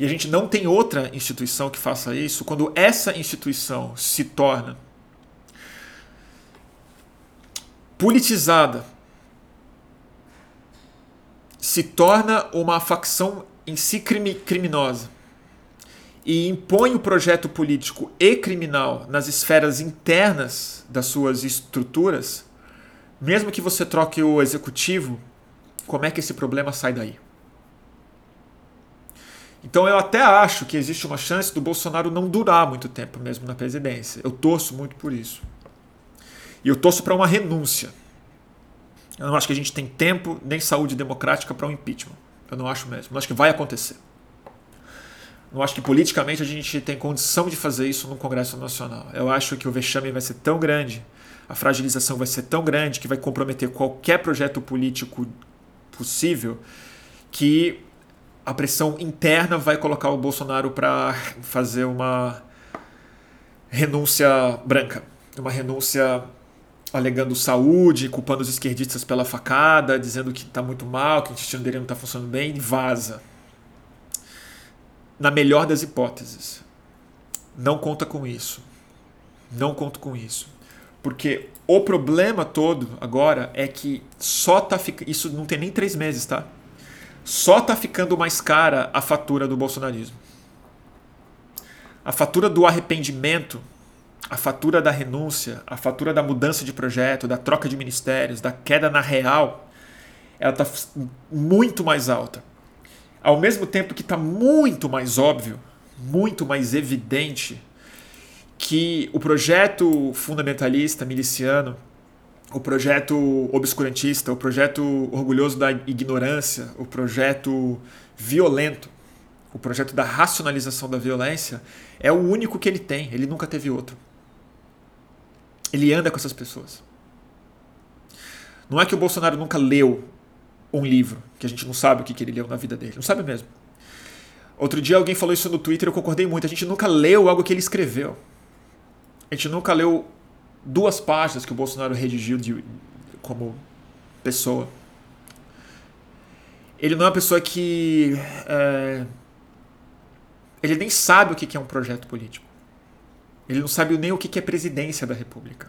e a gente não tem outra instituição que faça isso, quando essa instituição se torna politizada, se torna uma facção em si criminosa e impõe o projeto político e criminal nas esferas internas das suas estruturas, mesmo que você troque o executivo, como é que esse problema sai daí? Então eu até acho que existe uma chance do Bolsonaro não durar muito tempo mesmo na presidência. Eu torço muito por isso. E eu torço para uma renúncia. Eu não acho que a gente tem tempo nem saúde democrática para um impeachment. Eu não acho mesmo. Eu acho que vai acontecer. Não acho que politicamente a gente tem condição de fazer isso no Congresso Nacional. Eu acho que o vexame vai ser tão grande a fragilização vai ser tão grande que vai comprometer qualquer projeto político possível que a pressão interna vai colocar o Bolsonaro para fazer uma renúncia branca, uma renúncia alegando saúde, culpando os esquerdistas pela facada, dizendo que está muito mal, que o intestino dele não está funcionando bem, e vaza. Na melhor das hipóteses. Não conta com isso. Não conto com isso. Porque o problema todo agora é que só tá ficando. Isso não tem nem três meses, tá? Só tá ficando mais cara a fatura do bolsonarismo. A fatura do arrependimento a fatura da renúncia, a fatura da mudança de projeto, da troca de ministérios, da queda na real, ela está muito mais alta. Ao mesmo tempo que está muito mais óbvio, muito mais evidente que o projeto fundamentalista, miliciano, o projeto obscurantista, o projeto orgulhoso da ignorância, o projeto violento, o projeto da racionalização da violência, é o único que ele tem, ele nunca teve outro. Ele anda com essas pessoas. Não é que o Bolsonaro nunca leu um livro, que a gente não sabe o que, que ele leu na vida dele. Não sabe mesmo. Outro dia alguém falou isso no Twitter, eu concordei muito. A gente nunca leu algo que ele escreveu. A gente nunca leu duas páginas que o Bolsonaro redigiu de, como pessoa. Ele não é uma pessoa que. É, ele nem sabe o que é um projeto político. Ele não sabe nem o que é presidência da República.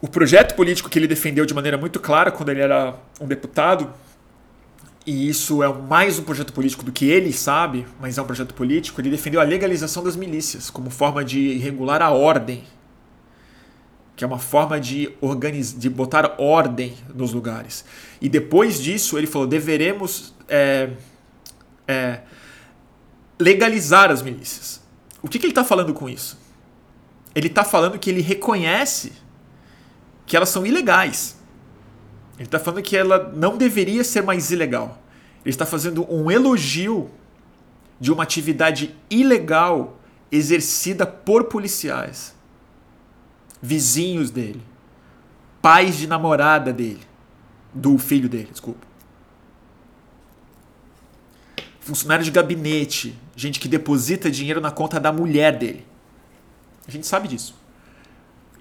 O projeto político que ele defendeu de maneira muito clara quando ele era um deputado, e isso é mais um projeto político do que ele sabe, mas é um projeto político, ele defendeu a legalização das milícias como forma de regular a ordem, que é uma forma de, organizar, de botar ordem nos lugares. E depois disso, ele falou: deveremos é, é, legalizar as milícias. O que, que ele está falando com isso? Ele está falando que ele reconhece que elas são ilegais. Ele está falando que ela não deveria ser mais ilegal. Ele está fazendo um elogio de uma atividade ilegal exercida por policiais, vizinhos dele, pais de namorada dele, do filho dele, desculpa. funcionário de gabinete, gente que deposita dinheiro na conta da mulher dele. A gente sabe disso.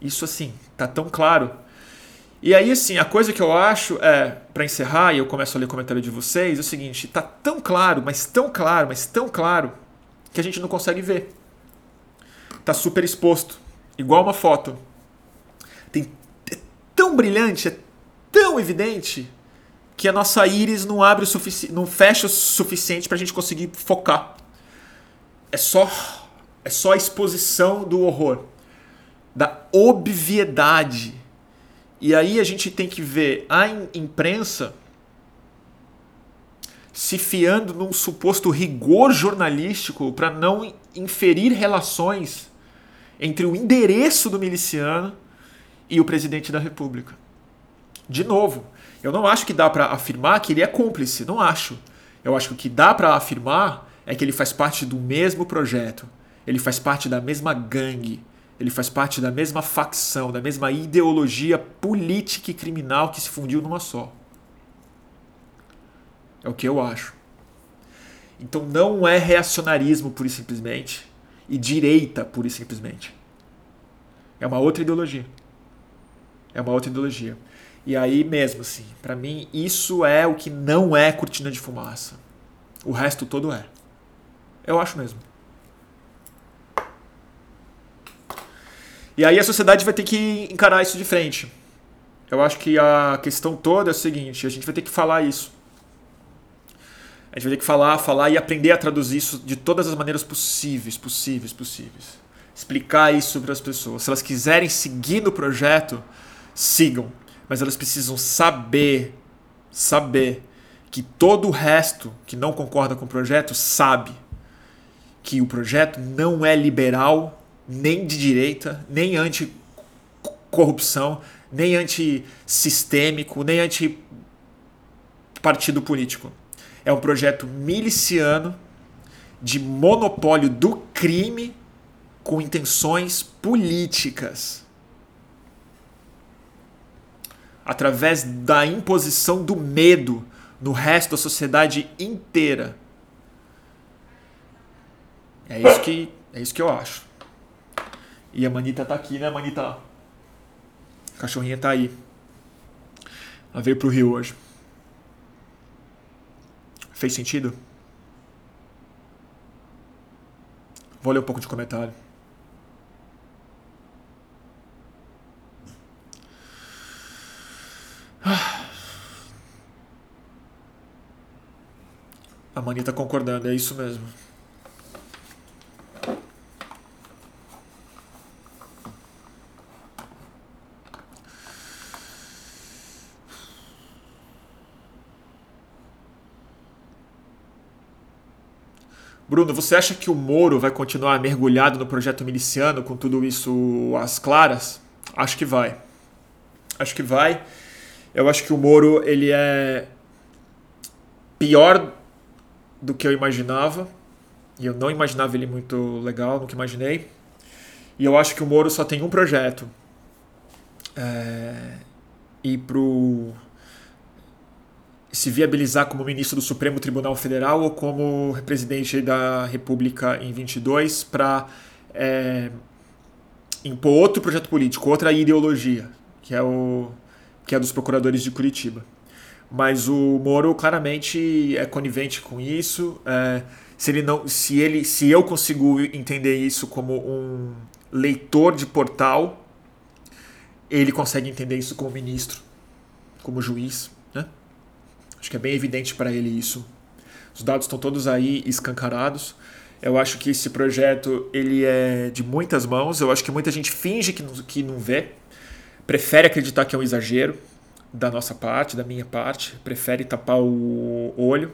Isso assim, tá tão claro. E aí assim, a coisa que eu acho é, para encerrar e eu começo a ler o comentário de vocês, é o seguinte, tá tão claro, mas tão claro, mas tão claro que a gente não consegue ver. Tá super exposto, igual uma foto. Tem é tão brilhante, é tão evidente que a nossa íris não abre o suficiente, não fecha o suficiente para a gente conseguir focar. É só é só a exposição do horror, da obviedade. E aí a gente tem que ver a imprensa se fiando num suposto rigor jornalístico para não inferir relações entre o endereço do miliciano e o presidente da República. De novo, eu não acho que dá para afirmar que ele é cúmplice, não acho. Eu acho que o que dá para afirmar é que ele faz parte do mesmo projeto, ele faz parte da mesma gangue, ele faz parte da mesma facção, da mesma ideologia política e criminal que se fundiu numa só. É o que eu acho. Então não é reacionarismo pura e simplesmente e direita pura e simplesmente. É uma outra ideologia. É uma outra ideologia. E aí mesmo, assim, para mim isso é o que não é cortina de fumaça. O resto todo é. Eu acho mesmo. E aí a sociedade vai ter que encarar isso de frente. Eu acho que a questão toda é a seguinte: a gente vai ter que falar isso. A gente vai ter que falar, falar e aprender a traduzir isso de todas as maneiras possíveis, possíveis, possíveis. Explicar isso para as pessoas. Se elas quiserem seguir no projeto, sigam mas elas precisam saber, saber que todo o resto que não concorda com o projeto sabe que o projeto não é liberal, nem de direita, nem anti-corrupção, nem anti-sistêmico, nem anti-partido político. É um projeto miliciano de monopólio do crime com intenções políticas. Através da imposição do medo no resto da sociedade inteira. É isso que, é isso que eu acho. E a Manita tá aqui, né, Manita? A cachorrinha tá aí. Ela veio pro Rio hoje. Fez sentido? Vou ler um pouco de comentário. A Mani tá concordando, é isso mesmo. Bruno, você acha que o Moro vai continuar mergulhado no projeto miliciano com tudo isso às claras? Acho que vai. Acho que vai. Eu acho que o Moro ele é pior do que eu imaginava. E eu não imaginava ele muito legal, nunca imaginei. E eu acho que o Moro só tem um projeto. É, ir pro se viabilizar como ministro do Supremo Tribunal Federal ou como presidente da República em 22 para é, impor outro projeto político, outra ideologia, que é o que é dos procuradores de Curitiba. Mas o Moro claramente é conivente com isso. É, se ele não, se ele, se eu consigo entender isso como um leitor de portal, ele consegue entender isso como ministro, como juiz. Acho que é bem evidente para ele isso. Os dados estão todos aí escancarados. Eu acho que esse projeto ele é de muitas mãos. Eu acho que muita gente finge que não, que não vê, prefere acreditar que é um exagero da nossa parte, da minha parte, prefere tapar o olho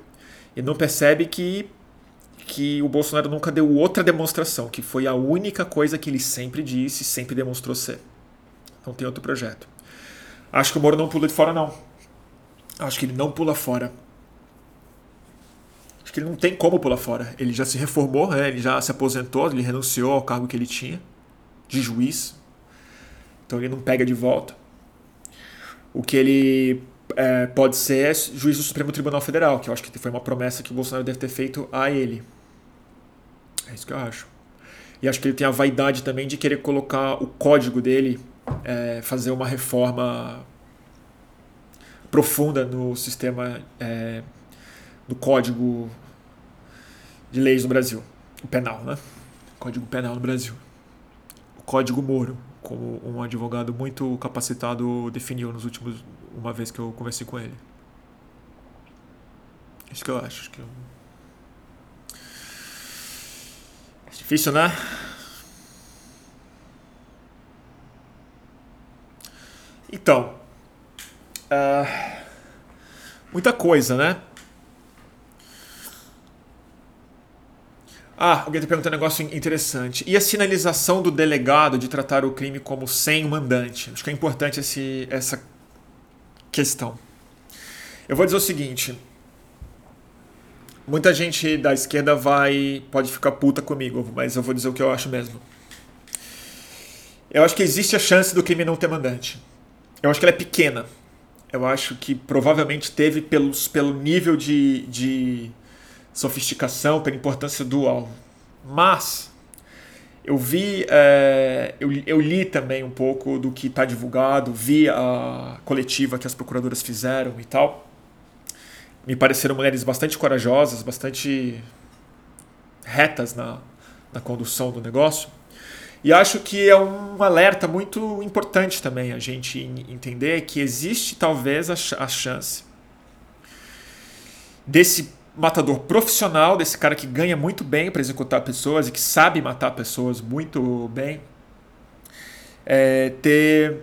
e não percebe que que o Bolsonaro nunca deu outra demonstração, que foi a única coisa que ele sempre disse, sempre demonstrou ser. Não tem outro projeto. Acho que o Moro não pula de fora não. Acho que ele não pula fora. Acho que ele não tem como pular fora. Ele já se reformou, né? ele já se aposentou, ele renunciou ao cargo que ele tinha de juiz. Então ele não pega de volta. O que ele é, pode ser é juiz do Supremo Tribunal Federal, que eu acho que foi uma promessa que o Bolsonaro deve ter feito a ele. É isso que eu acho. E acho que ele tem a vaidade também de querer colocar o código dele, é, fazer uma reforma profunda no sistema é, do código de leis no Brasil, o penal, né? Código penal no Brasil. O código Moro, como um advogado muito capacitado definiu nos últimos uma vez que eu conversei com ele. Isso que eu acho, acho que é difícil, né? Então, Uh, muita coisa, né? Ah, alguém está perguntando um negócio interessante. E a sinalização do delegado de tratar o crime como sem mandante? Acho que é importante esse, essa questão. Eu vou dizer o seguinte. Muita gente da esquerda vai pode ficar puta comigo, mas eu vou dizer o que eu acho mesmo. Eu acho que existe a chance do crime não ter mandante. Eu acho que ela é pequena eu acho que provavelmente teve pelos, pelo nível de, de sofisticação, pela importância do alvo. Mas eu vi, é, eu, eu li também um pouco do que está divulgado, vi a coletiva que as procuradoras fizeram e tal. Me pareceram mulheres bastante corajosas, bastante retas na, na condução do negócio. E acho que é um alerta muito importante também a gente entender que existe talvez a, chance desse matador profissional, desse cara que ganha muito bem para executar pessoas e que sabe matar pessoas muito bem, é, ter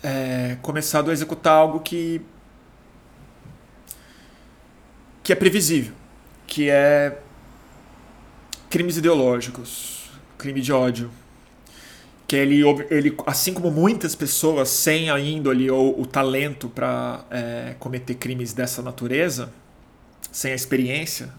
é, começado a executar algo que que é previsível, que é crimes ideológicos crime de ódio. Que ele, ele, assim como muitas pessoas sem a índole ou o talento para é, cometer crimes dessa natureza, sem a experiência,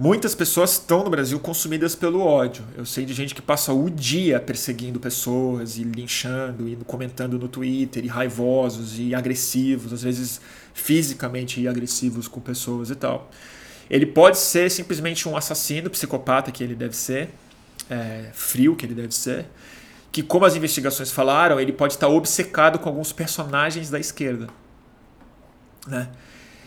Muitas pessoas estão no Brasil consumidas pelo ódio. Eu sei de gente que passa o dia perseguindo pessoas e linchando e comentando no Twitter, e raivosos e agressivos, às vezes fisicamente agressivos com pessoas e tal. Ele pode ser simplesmente um assassino, psicopata que ele deve ser, é, frio que ele deve ser, que, como as investigações falaram, ele pode estar obcecado com alguns personagens da esquerda. Né?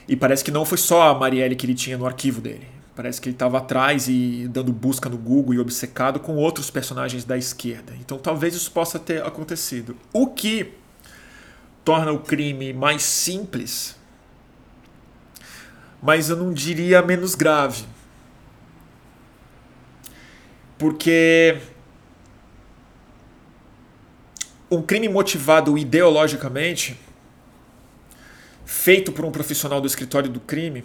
E parece que não foi só a Marielle que ele tinha no arquivo dele. Parece que ele estava atrás e dando busca no Google e obcecado com outros personagens da esquerda. Então talvez isso possa ter acontecido. O que torna o crime mais simples, mas eu não diria menos grave. Porque um crime motivado ideologicamente, feito por um profissional do escritório do crime,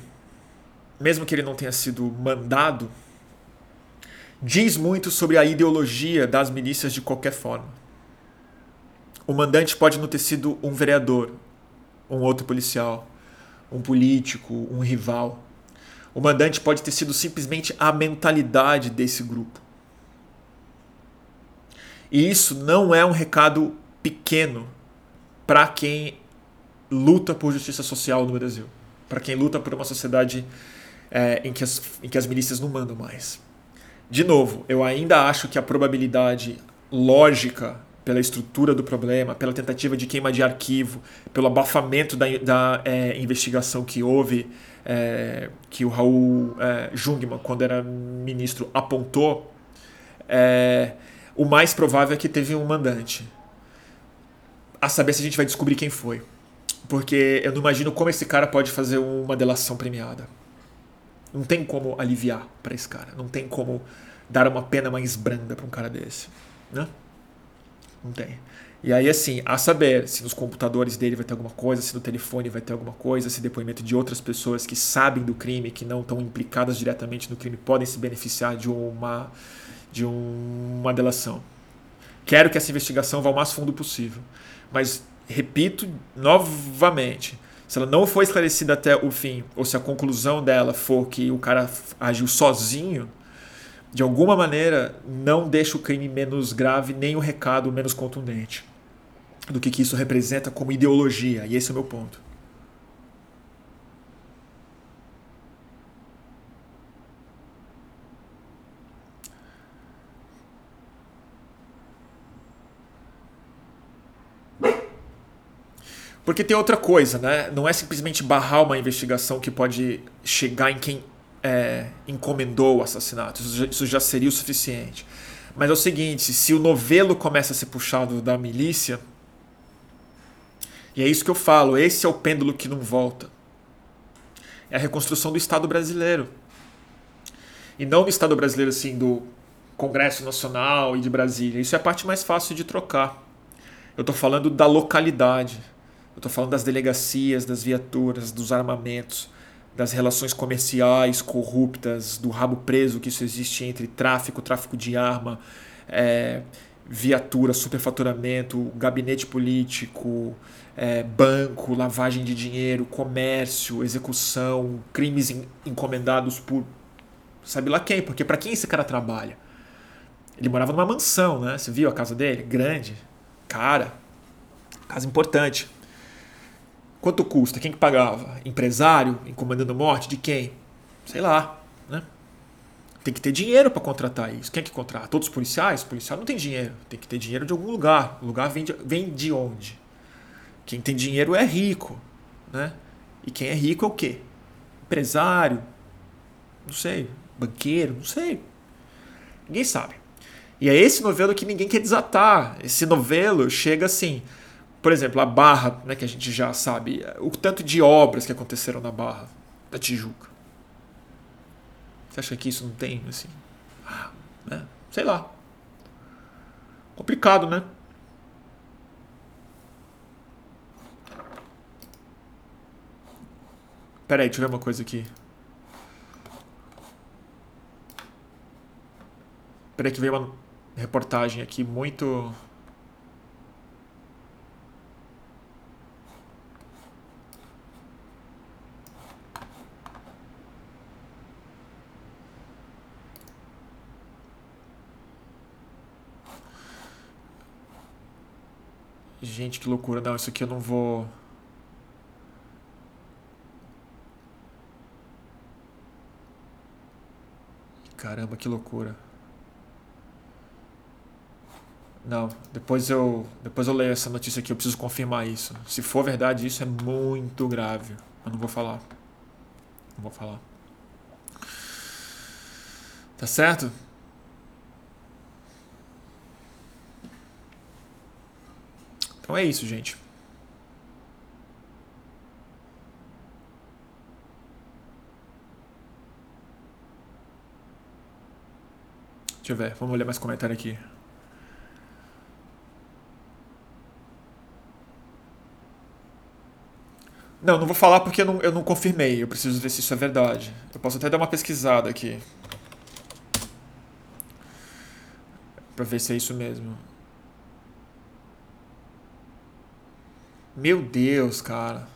mesmo que ele não tenha sido mandado, diz muito sobre a ideologia das milícias de qualquer forma. O mandante pode não ter sido um vereador, um outro policial, um político, um rival. O mandante pode ter sido simplesmente a mentalidade desse grupo. E isso não é um recado pequeno para quem luta por justiça social no Brasil, para quem luta por uma sociedade é, em, que as, em que as milícias não mandam mais. De novo, eu ainda acho que a probabilidade lógica pela estrutura do problema, pela tentativa de queima de arquivo, pelo abafamento da, da é, investigação que houve, é, que o Raul é, Jungmann, quando era ministro, apontou, é, o mais provável é que teve um mandante. A saber se a gente vai descobrir quem foi. Porque eu não imagino como esse cara pode fazer uma delação premiada. Não tem como aliviar para esse cara. Não tem como dar uma pena mais branda para um cara desse. Né? Não tem. E aí, assim, a saber se nos computadores dele vai ter alguma coisa, se no telefone vai ter alguma coisa, se depoimento de outras pessoas que sabem do crime, que não estão implicadas diretamente no crime, podem se beneficiar de uma, de um, uma delação. Quero que essa investigação vá o mais fundo possível. Mas, repito novamente, se ela não for esclarecida até o fim, ou se a conclusão dela for que o cara agiu sozinho, de alguma maneira não deixa o crime menos grave, nem o recado menos contundente do que, que isso representa como ideologia. E esse é o meu ponto. Porque tem outra coisa, né? Não é simplesmente barrar uma investigação que pode chegar em quem é, encomendou o assassinato. Isso já, isso já, seria o suficiente. Mas é o seguinte: se o novelo começa a ser puxado da milícia, e é isso que eu falo, esse é o pêndulo que não volta. É a reconstrução do Estado brasileiro. E não do Estado brasileiro assim, do Congresso Nacional e de Brasília. Isso é a parte mais fácil de trocar. Eu estou falando da localidade eu estou falando das delegacias, das viaturas, dos armamentos, das relações comerciais corruptas, do rabo preso que isso existe entre tráfico, tráfico de arma, é, viatura, superfaturamento, gabinete político, é, banco, lavagem de dinheiro, comércio, execução, crimes encomendados por sabe lá quem, porque para quem esse cara trabalha? Ele morava numa mansão, né? Você viu a casa dele? Grande, cara, casa importante. Quanto custa? Quem que pagava? Empresário encomendando morte? De quem? Sei lá, né? Tem que ter dinheiro para contratar isso. Quem é que contrata? Todos os policiais? O policial não tem dinheiro. Tem que ter dinheiro de algum lugar. O lugar vem de, vem de onde? Quem tem dinheiro é rico, né? E quem é rico é o quê? Empresário? Não sei. Banqueiro? Não sei. Ninguém sabe. E é esse novelo que ninguém quer desatar. Esse novelo chega assim por exemplo, a Barra, né, que a gente já sabe, o tanto de obras que aconteceram na Barra da Tijuca. Você acha que isso não tem, assim, ah, né? sei lá. Complicado, né? Pera aí, deixa eu ver uma coisa aqui. Peraí que veio uma reportagem aqui muito Gente, que loucura. Não, isso aqui eu não vou. Caramba, que loucura. Não, depois eu, depois eu leio essa notícia aqui, eu preciso confirmar isso. Se for verdade, isso é muito grave. Eu não vou falar. Não vou falar. Tá certo? Então é isso, gente. Deixa eu ver, vamos ler mais comentário aqui. Não, não vou falar porque eu não, eu não confirmei. Eu preciso ver se isso é verdade. Eu posso até dar uma pesquisada aqui. Pra ver se é isso mesmo. Meu Deus, cara.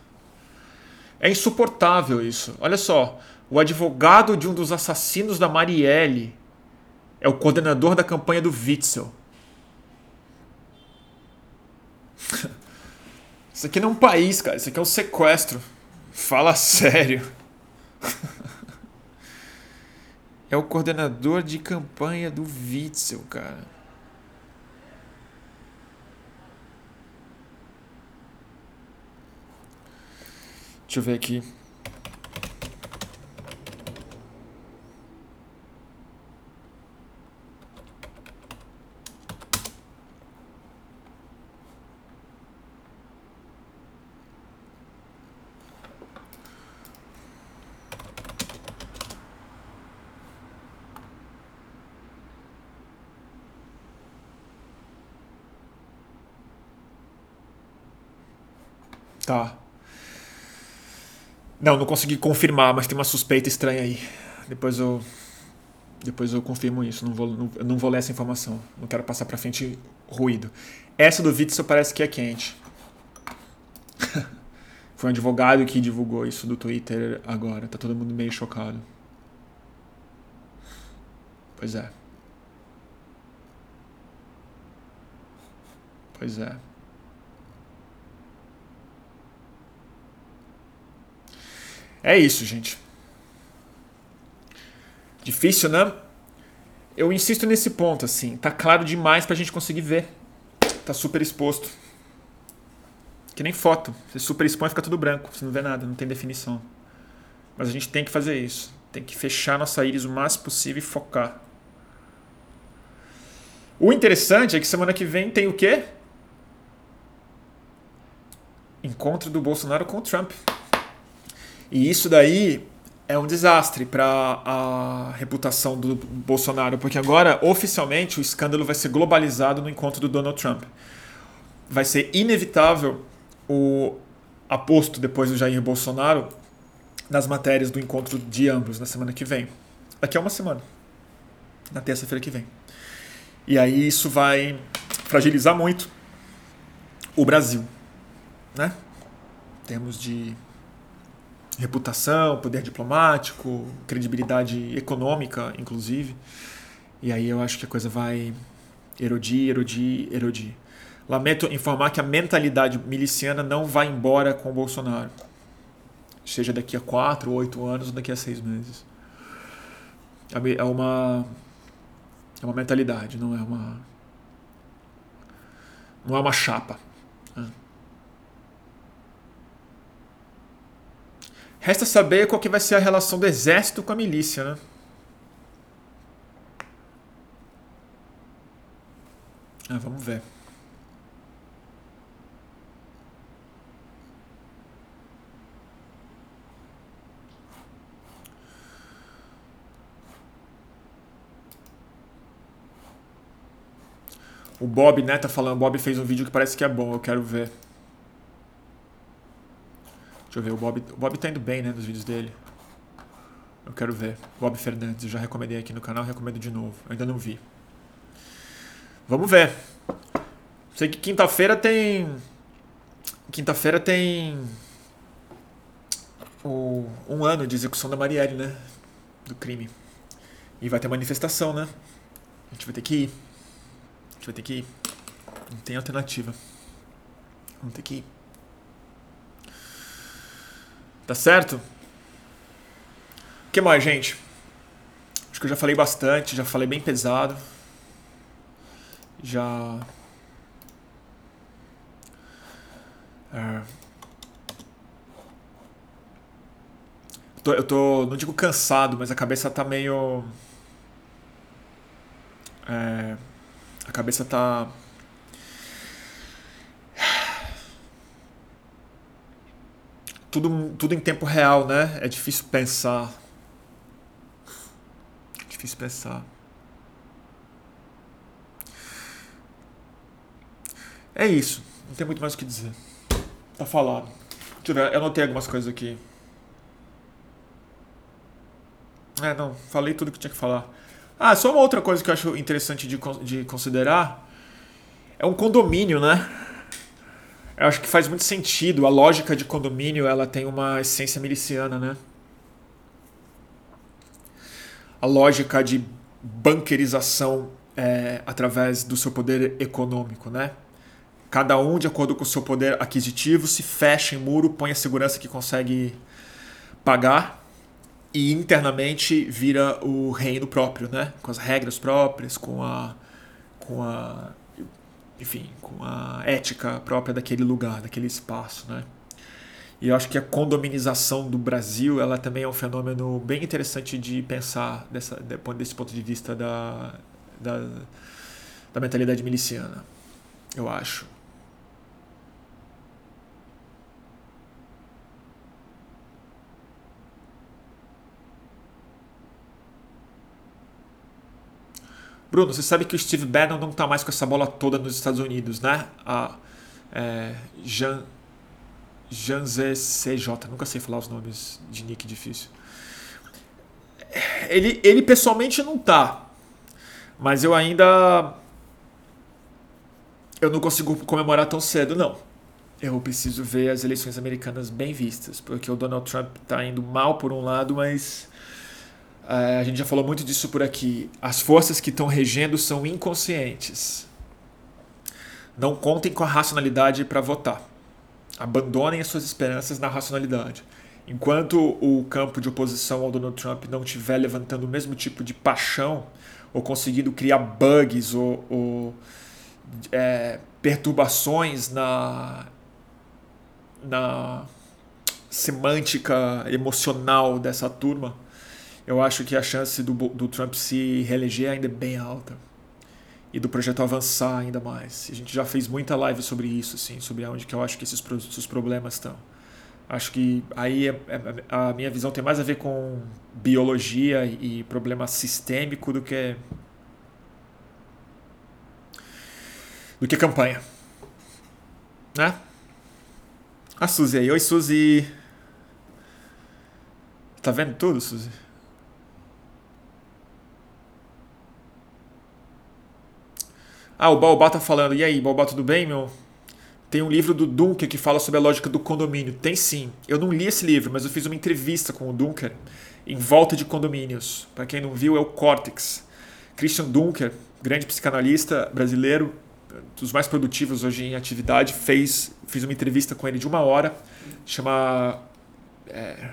É insuportável isso. Olha só. O advogado de um dos assassinos da Marielle é o coordenador da campanha do Witzel. [LAUGHS] Isso aqui não é um país, cara. Isso aqui é um sequestro. Fala sério. [LAUGHS] É o coordenador de campanha do Witzel, cara. Deixa eu ver aqui. Tá. Não, não consegui confirmar, mas tem uma suspeita estranha aí. Depois eu depois eu confirmo isso, não vou, não, não vou ler essa informação. Não quero passar para frente ruído. Essa do Witzel parece que é quente. [LAUGHS] Foi um advogado que divulgou isso do Twitter agora. Tá todo mundo meio chocado. Pois é. Pois é. É isso, gente. Difícil, né? Eu insisto nesse ponto, assim. Tá claro demais pra gente conseguir ver. Tá super exposto. Que nem foto. Você super expõe fica tudo branco. Você não vê nada, não tem definição. Mas a gente tem que fazer isso. Tem que fechar nossa íris o máximo possível e focar. O interessante é que semana que vem tem o quê? Encontro do Bolsonaro com o Trump. E isso daí é um desastre para a reputação do Bolsonaro, porque agora, oficialmente, o escândalo vai ser globalizado no encontro do Donald Trump. Vai ser inevitável o aposto depois do Jair Bolsonaro nas matérias do encontro de ambos na semana que vem. Daqui a uma semana. Na terça-feira que vem. E aí isso vai fragilizar muito o Brasil, né? Em termos de reputação, poder diplomático, credibilidade econômica, inclusive. E aí eu acho que a coisa vai erodir, erodir, erodir. Lamento informar que a mentalidade miliciana não vai embora com o Bolsonaro. Seja daqui a quatro, oito anos ou daqui a seis meses. É uma, é uma mentalidade, não é uma, não é uma chapa. Resta saber qual que vai ser a relação do exército com a milícia, né? Ah, vamos ver. O Bob, né, tá falando. O Bob fez um vídeo que parece que é bom, eu quero ver. Deixa eu ver, o Bob, o Bob tá indo bem, né, nos vídeos dele. Eu quero ver. Bob Fernandes, eu já recomendei aqui no canal, recomendo de novo. Eu ainda não vi. Vamos ver. Sei que quinta-feira tem. Quinta-feira tem. O, um ano de execução da Marielle, né? Do crime. E vai ter manifestação, né? A gente vai ter que ir. A gente vai ter que ir. Não tem alternativa. Vamos ter que ir. Tá certo? O que mais, gente? Acho que eu já falei bastante, já falei bem pesado. Já. É... Eu tô, não digo cansado, mas a cabeça tá meio. É, a cabeça tá. Tudo, tudo em tempo real, né? É difícil pensar. É difícil pensar. É isso. Não tem muito mais o que dizer. Tá falado. Deixa eu ver, eu anotei algumas coisas aqui. É, não, falei tudo que tinha que falar. Ah, só uma outra coisa que eu acho interessante de, de considerar é um condomínio, né? Eu acho que faz muito sentido. A lógica de condomínio ela tem uma essência miliciana, né? A lógica de bankerização é, através do seu poder econômico, né? Cada um, de acordo com o seu poder aquisitivo, se fecha em muro, põe a segurança que consegue pagar e internamente vira o reino próprio, né? Com as regras próprias, com a com a enfim, com a ética própria daquele lugar, daquele espaço, né? E eu acho que a condominização do Brasil, ela também é um fenômeno bem interessante de pensar dessa, desse ponto de vista da, da, da mentalidade miliciana, eu acho. Bruno, você sabe que o Steve Bannon não está mais com essa bola toda nos Estados Unidos, né? A é, Jean, Jean CJ, nunca sei falar os nomes de nick difícil. Ele, ele pessoalmente não tá, mas eu ainda eu não consigo comemorar tão cedo, não. Eu preciso ver as eleições americanas bem vistas, porque o Donald Trump está indo mal por um lado, mas a gente já falou muito disso por aqui. As forças que estão regendo são inconscientes. Não contem com a racionalidade para votar. Abandonem as suas esperanças na racionalidade. Enquanto o campo de oposição ao Donald Trump não estiver levantando o mesmo tipo de paixão, ou conseguindo criar bugs ou, ou é, perturbações na, na semântica emocional dessa turma, eu acho que a chance do, do Trump se reeleger ainda é bem alta e do projeto avançar ainda mais. A gente já fez muita live sobre isso, assim, sobre onde que eu acho que esses, esses problemas estão. Acho que aí é, é, a minha visão tem mais a ver com biologia e problema sistêmico do que do que campanha, né? A Suzy aí, oi Suzy. Tá vendo tudo, Suzy? Ah, o Baobá tá falando. E aí, Baobá, tudo bem, meu? Tem um livro do Dunker que fala sobre a lógica do condomínio. Tem sim. Eu não li esse livro, mas eu fiz uma entrevista com o Dunker em volta de condomínios. Para quem não viu, é o Cortex. Christian Dunker, grande psicanalista brasileiro, dos mais produtivos hoje em atividade, fez, fiz uma entrevista com ele de uma hora, chama é,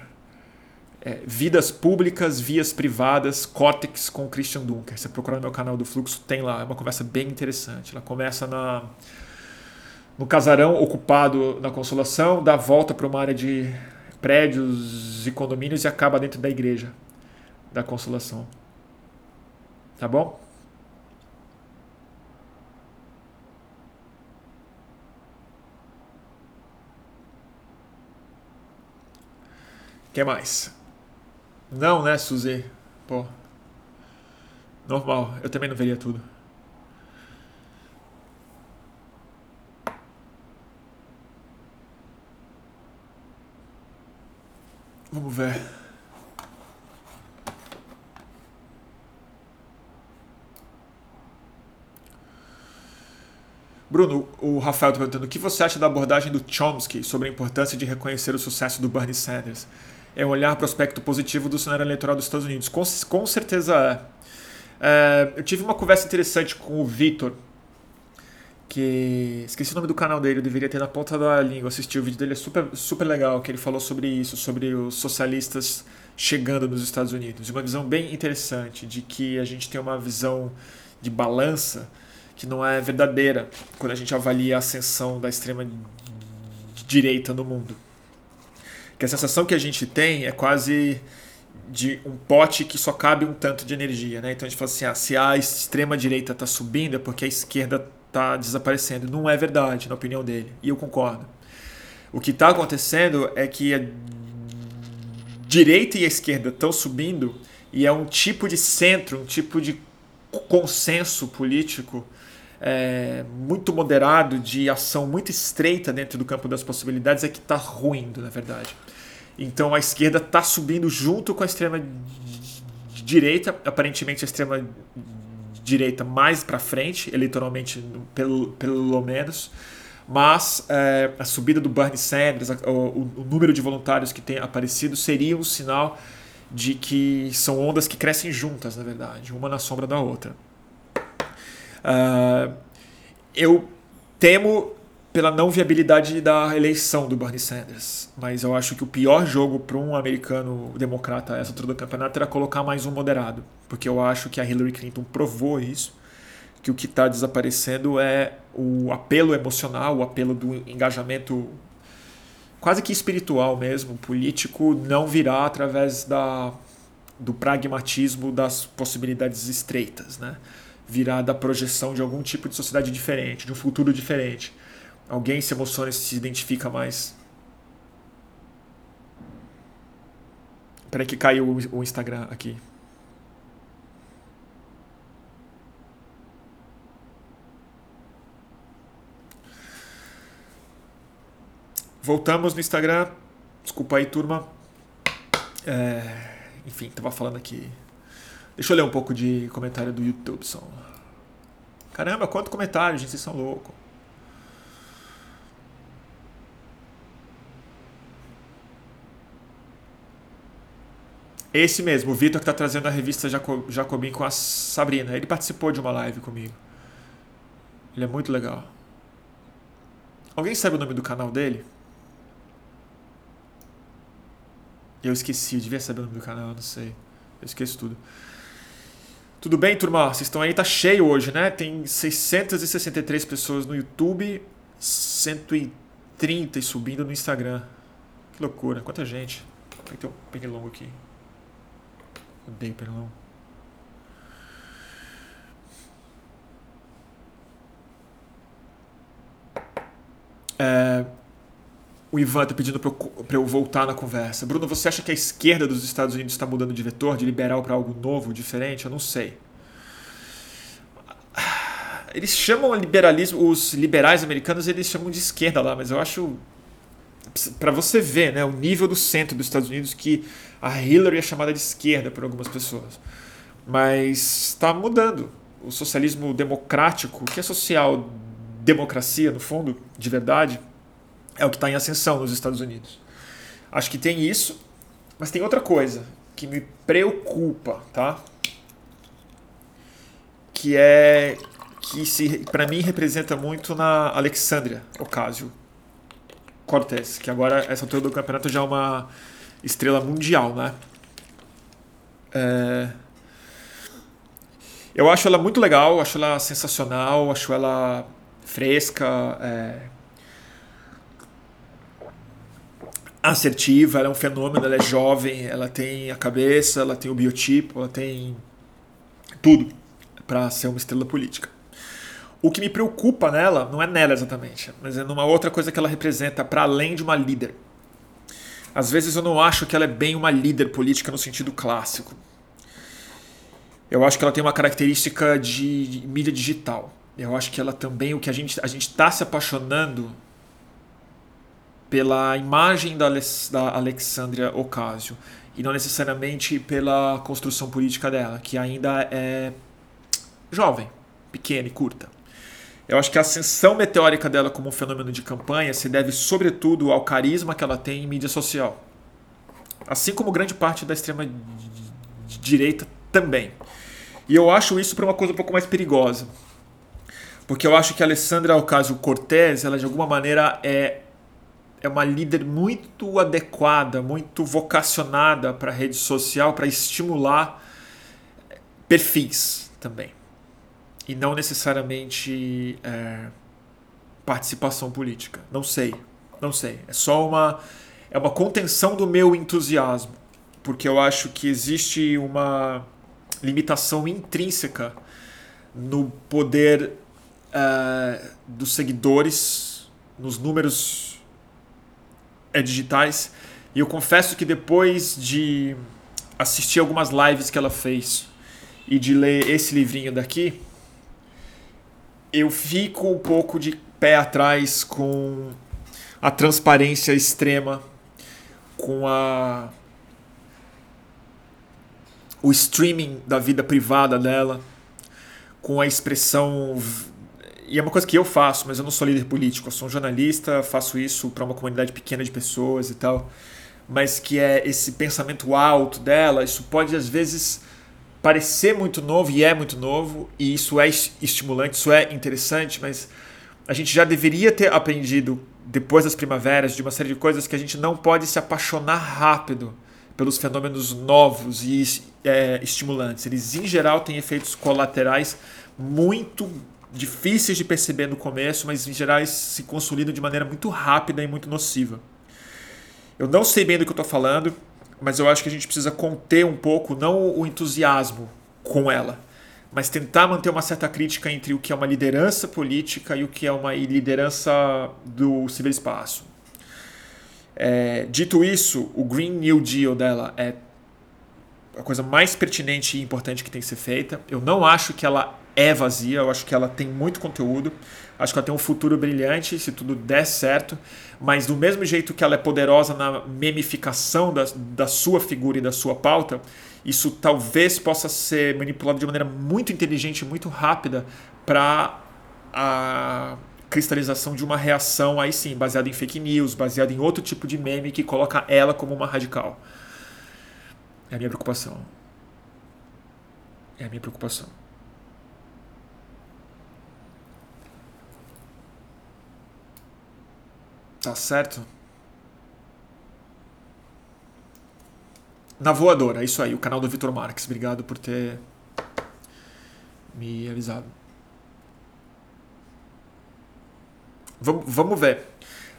é, Vidas Públicas, Vias Privadas, Cortex com Christian Dunker. Você procurar no meu canal do Fluxo, tem lá. É uma conversa bem interessante. Ela começa na, no casarão ocupado na Consolação, dá volta para uma área de prédios e condomínios e acaba dentro da igreja da Consolação. Tá bom? O que mais? Não, né, Suzy? Pô. Normal. Eu também não veria tudo. Vamos ver. Bruno, o Rafael está perguntando o que você acha da abordagem do Chomsky sobre a importância de reconhecer o sucesso do Bernie Sanders é olhar para o aspecto positivo do cenário eleitoral dos Estados Unidos. Com, com certeza é. é eu tive uma conversa interessante com o Vitor que esqueci o nome do canal dele, eu deveria ter na ponta da língua, assistir o vídeo dele, é super, super legal, que ele falou sobre isso, sobre os socialistas chegando nos Estados Unidos. Uma visão bem interessante de que a gente tem uma visão de balança que não é verdadeira quando a gente avalia a ascensão da extrema direita no mundo. Que a sensação que a gente tem é quase de um pote que só cabe um tanto de energia, né? Então a gente fala assim, ah, se a extrema direita está subindo é porque a esquerda está desaparecendo. Não é verdade, na opinião dele, e eu concordo. O que está acontecendo é que a direita e a esquerda estão subindo e é um tipo de centro, um tipo de consenso político é, muito moderado, de ação muito estreita dentro do campo das possibilidades, é que está ruindo, na verdade. Então a esquerda está subindo junto com a extrema direita, aparentemente a extrema direita mais para frente, eleitoralmente pelo, pelo menos, mas é, a subida do Bernie Sanders, o, o, número de voluntários que tem aparecido seria um sinal de que são ondas que crescem juntas, na verdade, uma na sombra da outra. Uh, eu temo pela não viabilidade da eleição do Bernie Sanders, mas eu acho que o pior jogo para um americano democrata essa altura do campeonato era colocar mais um moderado, porque eu acho que a Hillary Clinton provou isso, que o que está desaparecendo é o apelo emocional, o apelo do engajamento quase que espiritual mesmo, político, não virá através da, do pragmatismo das possibilidades estreitas, né? Virá da projeção de algum tipo de sociedade diferente, de um futuro diferente. Alguém se emociona e se identifica mais. Peraí que caiu o Instagram aqui. Voltamos no Instagram. Desculpa aí, turma. É, enfim, tava falando aqui Deixa eu ler um pouco de comentário do YouTube. Só. Caramba, quanto comentário, gente, vocês são loucos. Esse mesmo, o Vitor que está trazendo a revista Jacobin com a Sabrina. Ele participou de uma live comigo. Ele é muito legal. Alguém sabe o nome do canal dele? Eu esqueci, eu devia saber o nome do canal, não sei. Eu esqueço tudo. Tudo bem, turma? Vocês estão aí, tá cheio hoje, né? Tem 663 pessoas no YouTube, 130 e subindo no Instagram. Que loucura, quanta gente. Tem que ter um pernilongo aqui. Odeio pernilongo. É, o Ivan está pedindo para eu, eu, voltar na conversa. Bruno, você acha que a esquerda dos Estados Unidos está mudando de vetor, de liberal para algo novo, diferente? Eu não sei. Eles chamam liberalismo, os liberais americanos, eles chamam de esquerda lá, mas eu acho para você ver, né, o nível do centro dos Estados Unidos que a Hillary é chamada de esquerda por algumas pessoas. Mas está mudando. O socialismo democrático, que é social democracia no fundo, de verdade, é o que está em ascensão nos Estados Unidos. Acho que tem isso, mas tem outra coisa que me preocupa, tá? Que é que se para mim representa muito na Alexandria Ocasio Cortez, que agora essa altura do campeonato já é uma estrela mundial, né? É... Eu acho ela muito legal, acho ela sensacional, acho ela fresca, é assertiva, ela é um fenômeno, ela é jovem, ela tem a cabeça, ela tem o biotipo, ela tem tudo para ser uma estrela política. O que me preocupa nela não é nela exatamente, mas é numa outra coisa que ela representa para além de uma líder. Às vezes eu não acho que ela é bem uma líder política no sentido clássico. Eu acho que ela tem uma característica de mídia digital. Eu acho que ela também o que a gente a está se apaixonando pela imagem da, da Alexandria Ocasio e não necessariamente pela construção política dela, que ainda é jovem, pequena e curta. Eu acho que a ascensão meteórica dela como um fenômeno de campanha se deve sobretudo ao carisma que ela tem em mídia social. Assim como grande parte da extrema direita também. E eu acho isso para uma coisa um pouco mais perigosa. Porque eu acho que a Alessandra Ocasio-Cortez, ela de alguma maneira é é uma líder muito adequada, muito vocacionada para a rede social, para estimular perfis também. E não necessariamente é, participação política. Não sei. Não sei. É só uma, é uma contenção do meu entusiasmo. Porque eu acho que existe uma limitação intrínseca no poder uh, dos seguidores, nos números é, digitais. E eu confesso que depois de assistir algumas lives que ela fez e de ler esse livrinho daqui, eu fico um pouco de pé atrás com a transparência extrema, com a o streaming da vida privada dela, com a expressão e é uma coisa que eu faço, mas eu não sou líder político, eu sou um jornalista, faço isso para uma comunidade pequena de pessoas e tal, mas que é esse pensamento alto dela, isso pode às vezes parecer muito novo e é muito novo, e isso é estimulante, isso é interessante, mas a gente já deveria ter aprendido depois das primaveras de uma série de coisas que a gente não pode se apaixonar rápido pelos fenômenos novos e é, estimulantes. Eles, em geral, têm efeitos colaterais muito difíceis de perceber no começo, mas em geral se consolidam de maneira muito rápida e muito nociva. Eu não sei bem do que eu estou falando, mas eu acho que a gente precisa conter um pouco, não o entusiasmo com ela, mas tentar manter uma certa crítica entre o que é uma liderança política e o que é uma liderança do ciberespaço. É, dito isso, o Green New Deal dela é a coisa mais pertinente e importante que tem que ser feita. Eu não acho que ela é vazia, eu acho que ela tem muito conteúdo, acho que ela tem um futuro brilhante se tudo der certo, mas do mesmo jeito que ela é poderosa na memificação da, da sua figura e da sua pauta, isso talvez possa ser manipulado de maneira muito inteligente, muito rápida para a cristalização de uma reação aí sim, baseada em fake news, baseada em outro tipo de meme que coloca ela como uma radical. É a minha preocupação. É a minha preocupação. Tá certo? Na voadora, isso aí, o canal do Vitor Marques. Obrigado por ter me avisado. Vamos, vamos ver.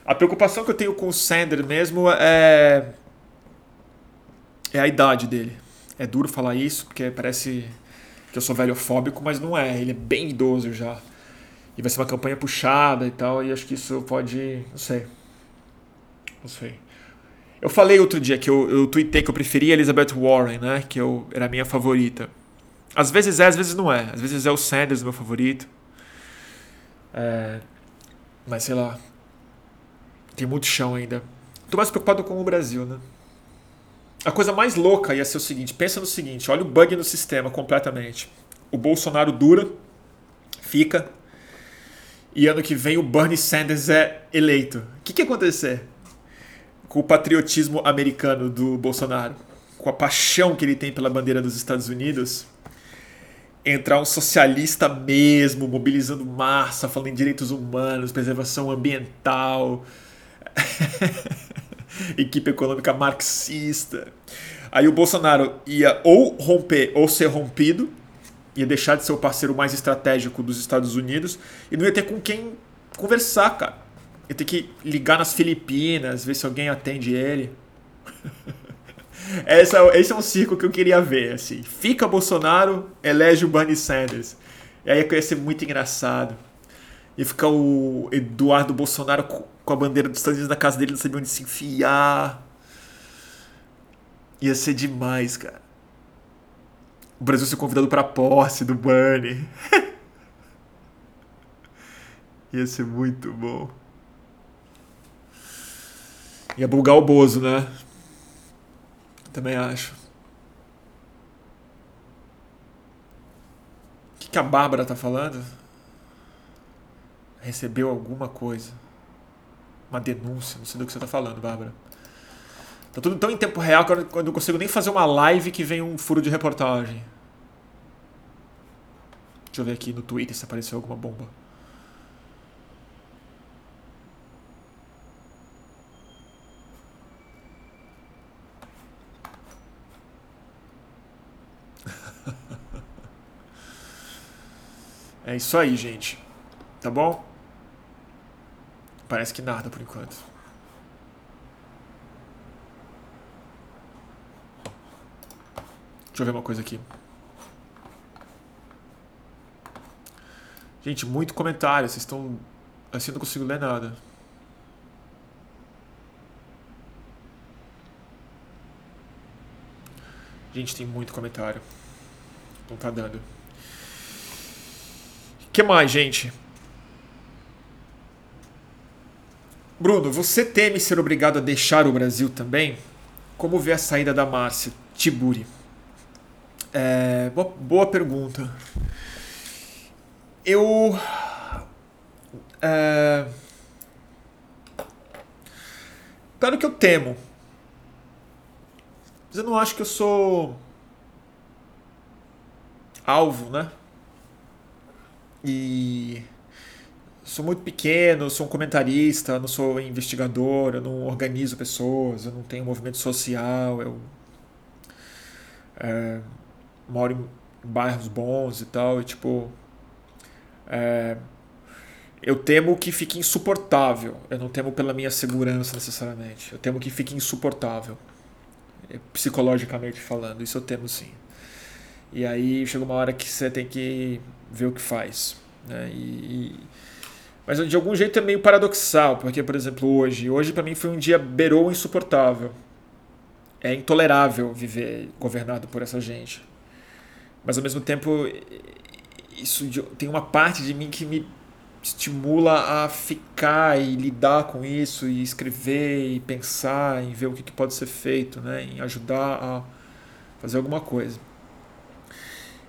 A preocupação que eu tenho com o Sander mesmo é. É a idade dele. É duro falar isso, porque parece que eu sou velhofóbico, mas não é. Ele é bem idoso já. E vai ser uma campanha puxada e tal, e acho que isso pode. Não sei. Não sei. Eu falei outro dia que eu, eu tuitei que eu preferia Elizabeth Warren, né? Que eu, era a minha favorita. Às vezes é, às vezes não é. Às vezes é o Sanders meu favorito. É, mas sei lá. Tem muito chão ainda. Tô mais preocupado com o Brasil, né? A coisa mais louca ia ser o seguinte: pensa no seguinte, olha o bug no sistema completamente. O Bolsonaro dura, fica, e ano que vem o Bernie Sanders é eleito. O que, que ia acontecer? com o patriotismo americano do Bolsonaro, com a paixão que ele tem pela bandeira dos Estados Unidos, entrar um socialista mesmo, mobilizando massa, falando em direitos humanos, preservação ambiental, [LAUGHS] equipe econômica marxista. Aí o Bolsonaro ia ou romper ou ser rompido, ia deixar de ser o parceiro mais estratégico dos Estados Unidos e não ia ter com quem conversar, cara. Ele tem que ligar nas Filipinas, ver se alguém atende ele. [LAUGHS] esse, é, esse é um circo que eu queria ver. Assim. Fica Bolsonaro, elege o Bernie Sanders. E aí ia ser muito engraçado. E ficar o Eduardo Bolsonaro com a bandeira dos Estados Unidos na casa dele, não sabia onde se enfiar. Ia ser demais, cara. O Brasil ser convidado para posse do Bernie. [LAUGHS] Ia ser muito bom. Ia bugar o Bozo, né? Também acho. O que, que a Bárbara tá falando? Recebeu alguma coisa. Uma denúncia. Não sei do que você tá falando, Bárbara. Tá tudo tão em tempo real que eu não consigo nem fazer uma live que vem um furo de reportagem. Deixa eu ver aqui no Twitter se apareceu alguma bomba. [LAUGHS] É isso aí, gente. Tá bom? Parece que nada por enquanto. Deixa eu ver uma coisa aqui. Gente, muito comentário. Vocês estão. Assim, não consigo ler nada. Gente, tem muito comentário. Não tá dando. O que mais, gente? Bruno, você teme ser obrigado a deixar o Brasil também? Como vê a saída da Márcia Tiburi? É, boa, boa pergunta. Eu. É, claro que eu temo. Mas eu não acho que eu sou alvo, né? E sou muito pequeno, sou um comentarista, não sou investigador, eu não organizo pessoas, eu não tenho movimento social, eu é, moro em bairros bons e tal, e tipo. É, eu temo que fique insuportável. Eu não temo pela minha segurança necessariamente. Eu temo que fique insuportável. É, psicologicamente falando. Isso eu temo sim. E aí chega uma hora que você tem que ver o que faz. Né? E, e... Mas de algum jeito é meio paradoxal, porque, por exemplo, hoje, hoje para mim foi um dia beirou insuportável. É intolerável viver governado por essa gente. Mas ao mesmo tempo, isso tem uma parte de mim que me estimula a ficar e lidar com isso e escrever e pensar em ver o que, que pode ser feito, né? em ajudar a fazer alguma coisa.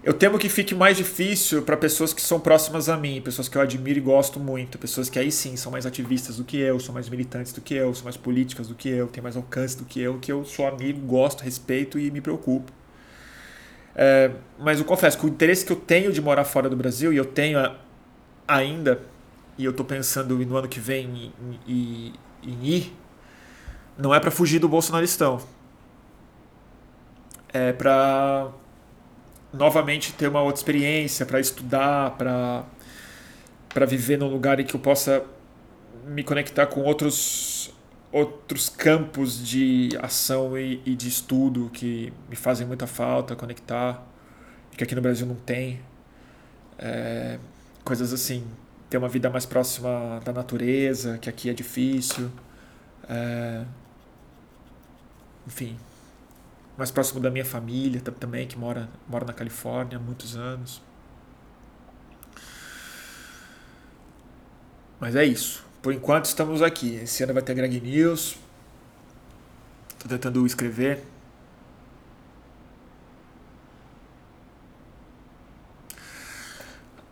Eu temo que fique mais difícil para pessoas que são próximas a mim, pessoas que eu admiro e gosto muito, pessoas que aí sim são mais ativistas do que eu, são mais militantes do que eu, são mais políticas do que eu, têm mais alcance do que eu, que eu sou amigo, gosto, respeito e me preocupo. É, mas eu confesso que o interesse que eu tenho de morar fora do Brasil, e eu tenho ainda, e eu estou pensando no ano que vem em, em, em ir, não é para fugir do bolsonaristão. É para novamente ter uma outra experiência, para estudar, para para viver num lugar em que eu possa me conectar com outros outros campos de ação e, e de estudo que me fazem muita falta conectar que aqui no Brasil não tem. É, coisas assim ter uma vida mais próxima da natureza que aqui é difícil é, enfim mais próximo da minha família também que mora mora na Califórnia há muitos anos. Mas é isso por enquanto estamos aqui. Esse ano vai ter Greg News. Estou tentando escrever.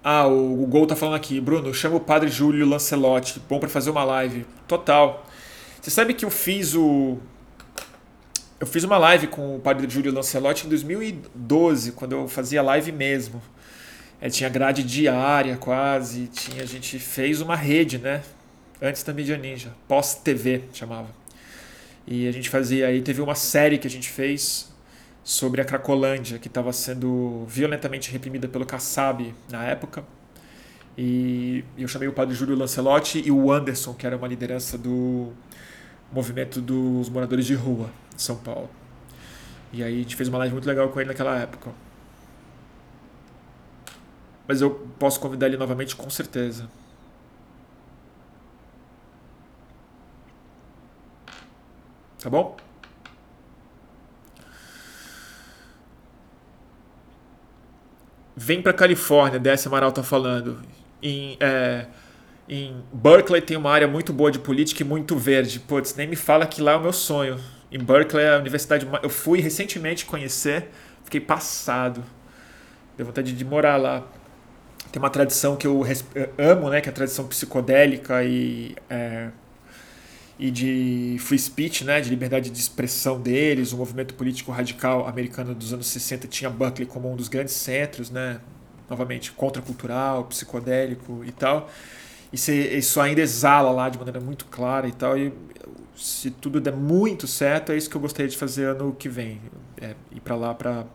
Ah, o Gol tá falando aqui. Bruno, chama o padre Júlio Lancelotti. Bom para fazer uma live. Total. Você sabe que eu fiz o. Eu fiz uma live com o padre Júlio Lancelotti em 2012, quando eu fazia live mesmo. É, tinha grade diária quase. Tinha, a gente fez uma rede, né? Antes da mídia ninja, pós-TV chamava. E a gente fazia aí, teve uma série que a gente fez sobre a Cracolândia, que estava sendo violentamente reprimida pelo Kassab na época. E eu chamei o padre Júlio Lancelotti e o Anderson, que era uma liderança do movimento dos moradores de rua de São Paulo. E aí a gente fez uma live muito legal com ele naquela época. Mas eu posso convidar ele novamente com certeza. Tá bom? Vem para Califórnia, Décia Amaral tá falando. Em, é, em Berkeley tem uma área muito boa de política e muito verde. Putz, nem me fala que lá é o meu sonho. Em Berkeley é a universidade. Eu fui recentemente conhecer, fiquei passado. Deu vontade de morar lá. Tem uma tradição que eu amo, né? Que é a tradição psicodélica e. É, e de free speech, né, de liberdade de expressão deles, o movimento político radical americano dos anos 60 tinha Berkeley como um dos grandes centros, né, novamente contracultural, psicodélico e tal. E isso ainda exala lá de maneira muito clara e tal. E se tudo der muito certo, é isso que eu gostaria de fazer ano que vem, é ir para lá para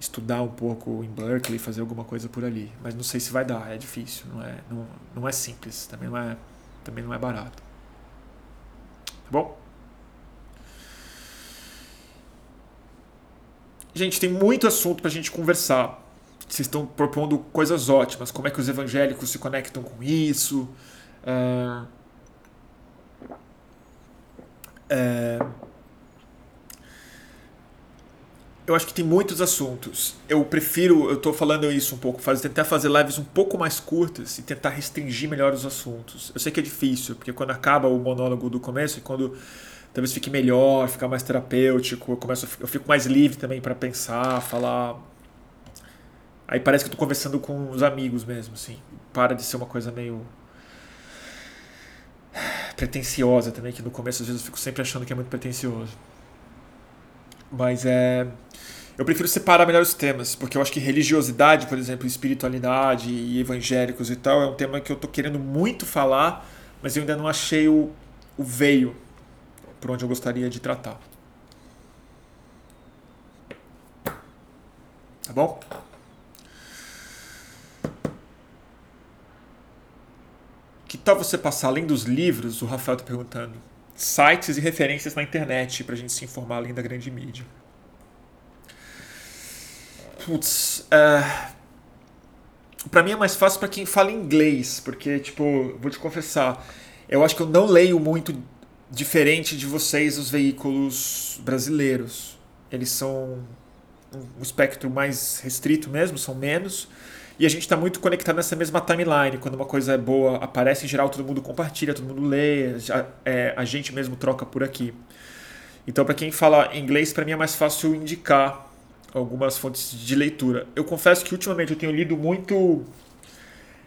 estudar um pouco em Berkeley, fazer alguma coisa por ali. Mas não sei se vai dar, é difícil, não é, não, não é simples, também não é, também não é barato. Tá bom? Gente, tem muito assunto para a gente conversar. Vocês estão propondo coisas ótimas. Como é que os evangélicos se conectam com isso? Uh, é, eu acho que tem muitos assuntos. Eu prefiro, eu estou falando isso um pouco, fazer, tentar fazer lives um pouco mais curtas e tentar restringir melhor os assuntos. Eu sei que é difícil, porque quando acaba o monólogo do começo e quando talvez fique melhor, ficar mais terapêutico, eu começo eu fico mais livre também para pensar, falar. Aí parece que tô conversando com os amigos mesmo, assim. Para de ser uma coisa meio pretensiosa também, que no começo às vezes eu fico sempre achando que é muito pretensioso. Mas é eu prefiro separar melhor os temas, porque eu acho que religiosidade, por exemplo, espiritualidade e evangélicos e tal, é um tema que eu tô querendo muito falar, mas eu ainda não achei o, o veio por onde eu gostaria de tratar. Tá bom? Que tal você passar, além dos livros, o Rafael está perguntando, sites e referências na internet para a gente se informar além da grande mídia? Putz, uh, para mim é mais fácil para quem fala inglês, porque, tipo, vou te confessar, eu acho que eu não leio muito diferente de vocês, os veículos brasileiros. Eles são um espectro mais restrito mesmo, são menos. E a gente está muito conectado nessa mesma timeline. Quando uma coisa é boa, aparece em geral, todo mundo compartilha, todo mundo lê, a, é, a gente mesmo troca por aqui. Então, para quem fala inglês, para mim é mais fácil indicar algumas fontes de leitura. Eu confesso que ultimamente eu tenho lido muito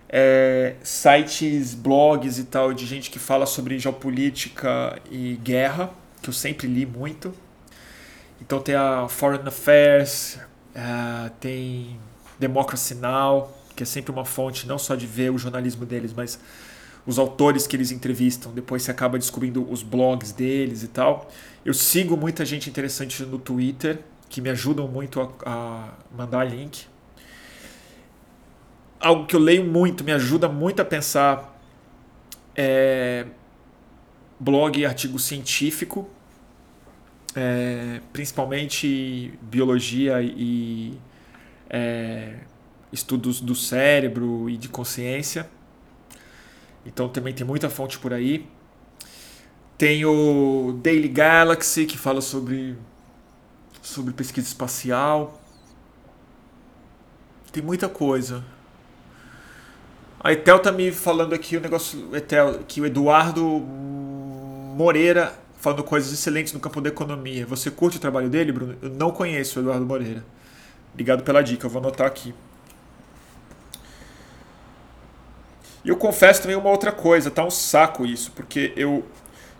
é, sites, blogs e tal de gente que fala sobre geopolítica e guerra, que eu sempre li muito. Então tem a Foreign Affairs, uh, tem Democracy Now, que é sempre uma fonte não só de ver o jornalismo deles, mas os autores que eles entrevistam. Depois você acaba descobrindo os blogs deles e tal. Eu sigo muita gente interessante no Twitter, que me ajudam muito a, a mandar link algo que eu leio muito, me ajuda muito a pensar é, blog e artigo científico, é, principalmente biologia e é, estudos do cérebro e de consciência. Então também tem muita fonte por aí. Tem o Daily Galaxy, que fala sobre, sobre pesquisa espacial. Tem muita coisa. A Etel tá me falando aqui o negócio, Etel, que o Eduardo Moreira falando coisas excelentes no campo da economia. Você curte o trabalho dele, Bruno? Eu não conheço o Eduardo Moreira. Obrigado pela dica, eu vou anotar aqui. E eu confesso também uma outra coisa, tá um saco isso, porque eu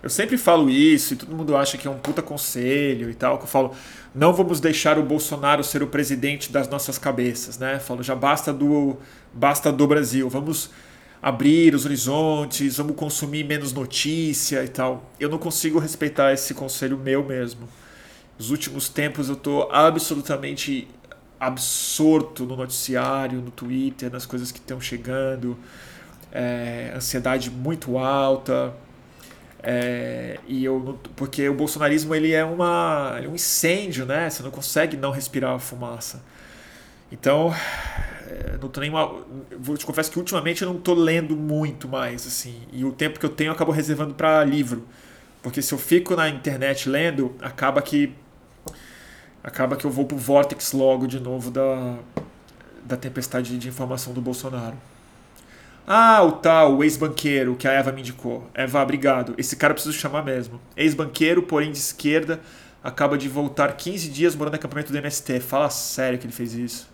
eu sempre falo isso e todo mundo acha que é um puta conselho e tal, que eu falo, não vamos deixar o Bolsonaro ser o presidente das nossas cabeças, né? Eu falo, já basta do basta do Brasil, vamos abrir os horizontes, vamos consumir menos notícia e tal. Eu não consigo respeitar esse conselho meu mesmo. Nos últimos tempos eu tô absolutamente absorto no noticiário, no Twitter, nas coisas que estão chegando, é, ansiedade muito alta é, e eu, porque o bolsonarismo ele é, uma, é um incêndio, né? Você não consegue não respirar a fumaça. Então, é, não tô nem mal, vou te confesso que ultimamente eu não tô lendo muito mais assim, e o tempo que eu tenho eu acabo reservando para livro. Porque se eu fico na internet lendo, acaba que acaba que eu vou pro vortex logo de novo da da tempestade de informação do Bolsonaro. Ah, o tal, o ex-banqueiro que a Eva me indicou. Eva, obrigado. Esse cara eu preciso chamar mesmo. Ex-banqueiro, porém de esquerda, acaba de voltar 15 dias morando no acampamento do MST. Fala sério que ele fez isso.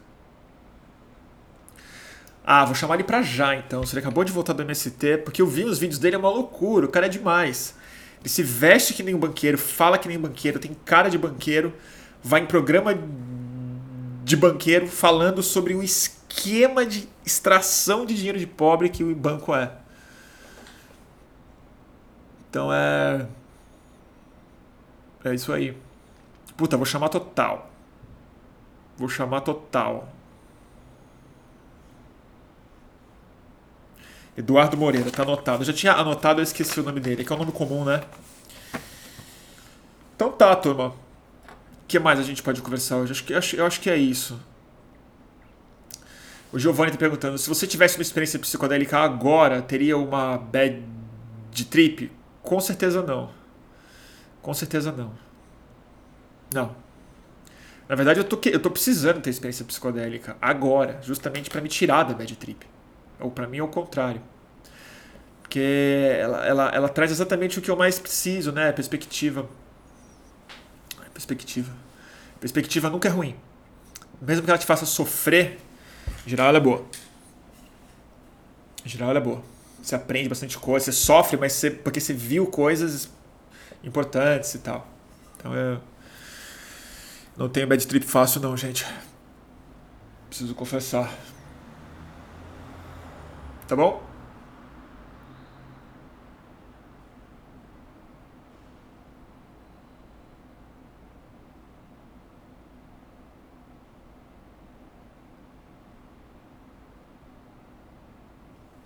Ah, vou chamar ele pra já então. Se ele acabou de voltar do MST, porque eu vi os vídeos dele, é uma loucura. O cara é demais. Ele se veste que nem um banqueiro, fala que nem um banqueiro, tem cara de banqueiro, vai em programa de banqueiro falando sobre o esquema esquema de extração de dinheiro de pobre que o banco é. Então é. É isso aí. Puta, vou chamar total. Vou chamar total. Eduardo Moreira, tá anotado. Eu já tinha anotado, eu esqueci o nome dele, que é um nome comum, né? Então tá, turma. O que mais a gente pode conversar hoje? Acho que, eu acho que é isso. O Giovanni está perguntando: se você tivesse uma experiência psicodélica agora, teria uma bad trip? Com certeza não. Com certeza não. Não. Na verdade, eu tô, eu tô precisando ter experiência psicodélica agora, justamente para me tirar da bad trip. Ou para mim, é o contrário. Porque ela, ela, ela traz exatamente o que eu mais preciso, né? Perspectiva. Perspectiva. Perspectiva nunca é ruim. Mesmo que ela te faça sofrer, em geral ela é boa. Em geral ela é boa. Você aprende bastante coisa, você sofre, mas você, porque você viu coisas importantes e tal. Então eu não tenho bad trip fácil não, gente. Preciso confessar. Tá bom?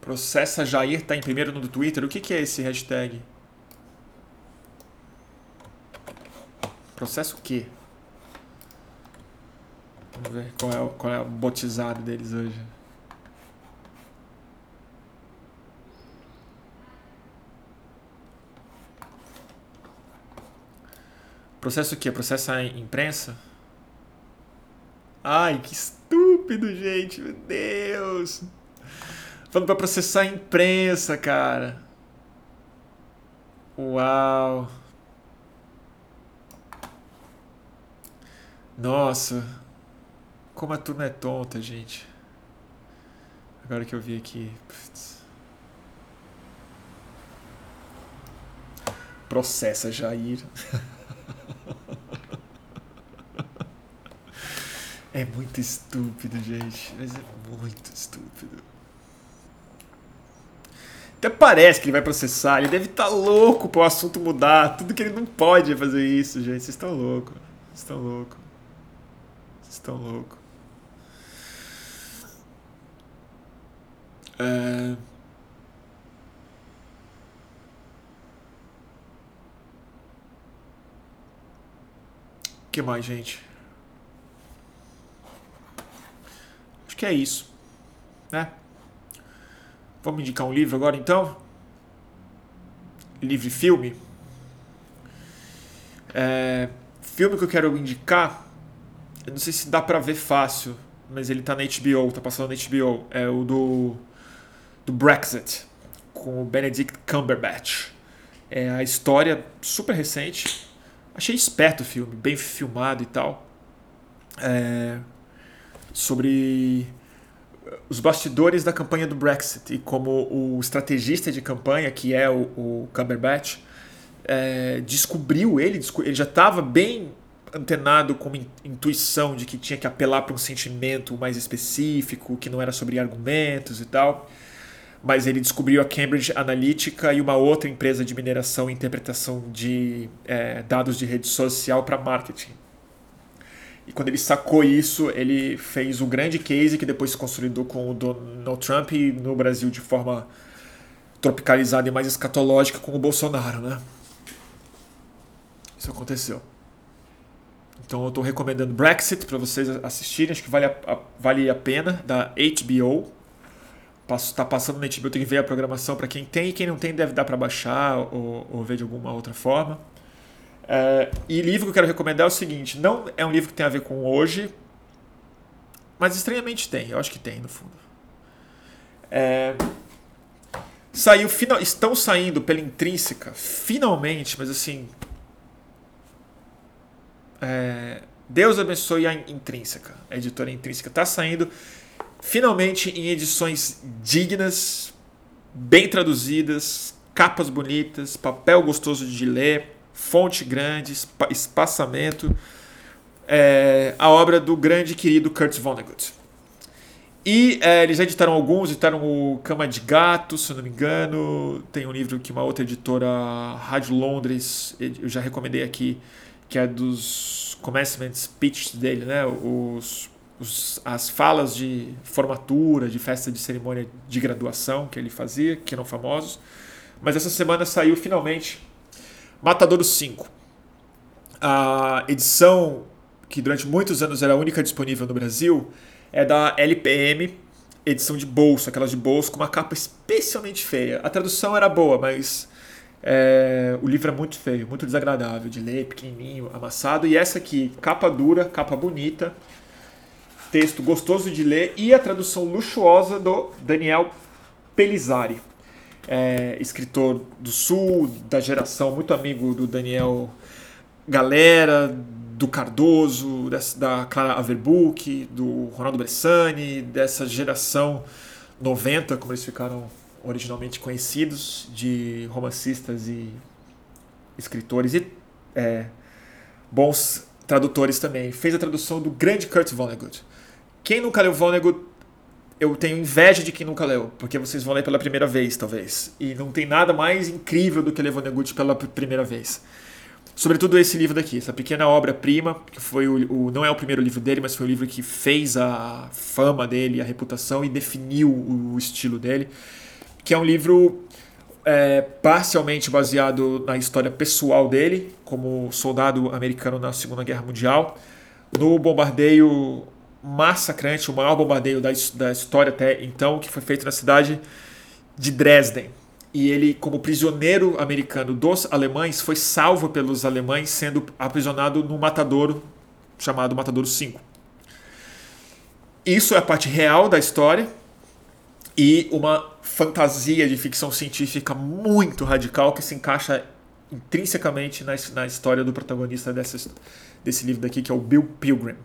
Processa Jair tá em primeiro no Twitter. O que, que é esse hashtag? Processo o quê? Vamos ver qual é, o, qual é o botizado deles hoje. Processo o quê? Processo a imprensa? Ai, que estúpido, gente. Meu Deus. Falando pra processar a imprensa, cara. Uau. Nossa. Como a turma é tonta, gente. Agora que eu vi aqui. Putz. Processa Jair. [LAUGHS] é muito estúpido, gente. Mas é muito estúpido. Até parece que ele vai processar. Ele deve estar tá louco para o assunto mudar. Tudo que ele não pode fazer isso, gente. Vocês estão loucos. Vocês estão loucos. Vocês estão loucos. É... Que mais, gente? Acho que é isso, né? Vamos indicar um livro agora então? Livre filme. É, filme que eu quero indicar, eu não sei se dá pra ver fácil, mas ele tá na HBO, tá passando na HBO. É o do, do Brexit, com o Benedict Cumberbatch. É a história super recente. Achei esperto o filme, bem filmado e tal. É, sobre os bastidores da campanha do Brexit e como o estrategista de campanha, que é o, o Cumberbatch, é, descobriu ele, ele já estava bem antenado com intuição de que tinha que apelar para um sentimento mais específico, que não era sobre argumentos e tal. Mas ele descobriu a Cambridge Analytica e uma outra empresa de mineração e interpretação de é, dados de rede social para marketing. E quando ele sacou isso, ele fez um grande case que depois se consolidou com o Donald Trump e no Brasil de forma tropicalizada e mais escatológica com o Bolsonaro, né? Isso aconteceu. Então eu estou recomendando Brexit para vocês assistirem, acho que vale a, vale a pena, da HBO. Está passando na HBO, tem que ver a programação para quem tem e quem não tem deve dar para baixar ou, ou ver de alguma outra forma. É, e livro que eu quero recomendar é o seguinte: não é um livro que tem a ver com hoje, mas estranhamente tem, eu acho que tem no fundo. É, saiu, final, estão saindo pela Intrínseca, finalmente, mas assim. É, Deus abençoe a Intrínseca, a editora Intrínseca. Está saindo finalmente em edições dignas, bem traduzidas, capas bonitas, papel gostoso de ler fonte grande, espaçamento, é, a obra do grande querido Kurt Vonnegut. E é, eles editaram alguns, editaram o Cama de Gato, se eu não me engano. Tem um livro que uma outra editora, Rádio Londres, eu já recomendei aqui, que é dos commencement speeches dele, né? Os, os, as falas de formatura, de festa de cerimônia de graduação que ele fazia, que eram famosos. Mas essa semana saiu finalmente Matadouro 5. A edição que durante muitos anos era a única disponível no Brasil é da LPM, edição de bolso, aquelas de bolso com uma capa especialmente feia. A tradução era boa, mas é, o livro é muito feio, muito desagradável de ler, pequenininho, amassado. E essa aqui, capa dura, capa bonita, texto gostoso de ler e a tradução luxuosa do Daniel Pelizari, é, escritor do Sul, da geração, muito amigo do Daniel Galera, do Cardoso, dessa, da Clara Averbuch, do Ronaldo Bressani, dessa geração 90, como eles ficaram originalmente conhecidos, de romancistas e escritores e é, bons tradutores também. Fez a tradução do grande Kurt Vonnegut. Quem nunca leu Vonnegut, eu tenho inveja de quem nunca leu, porque vocês vão ler pela primeira vez, talvez. E não tem nada mais incrível do que ler Vonnegut pela primeira vez. Sobretudo esse livro daqui, essa pequena obra-prima, que foi o, o, não é o primeiro livro dele, mas foi o livro que fez a fama dele, a reputação e definiu o estilo dele, que é um livro é, parcialmente baseado na história pessoal dele, como soldado americano na Segunda Guerra Mundial, no bombardeio massacrante, o maior bombardeio da, da história até então, que foi feito na cidade de Dresden, e ele, como prisioneiro americano dos alemães, foi salvo pelos alemães, sendo aprisionado no matadouro chamado Matadouro 5. Isso é a parte real da história e uma fantasia de ficção científica muito radical que se encaixa intrinsecamente na, na história do protagonista dessa, desse livro daqui, que é o Bill Pilgrim.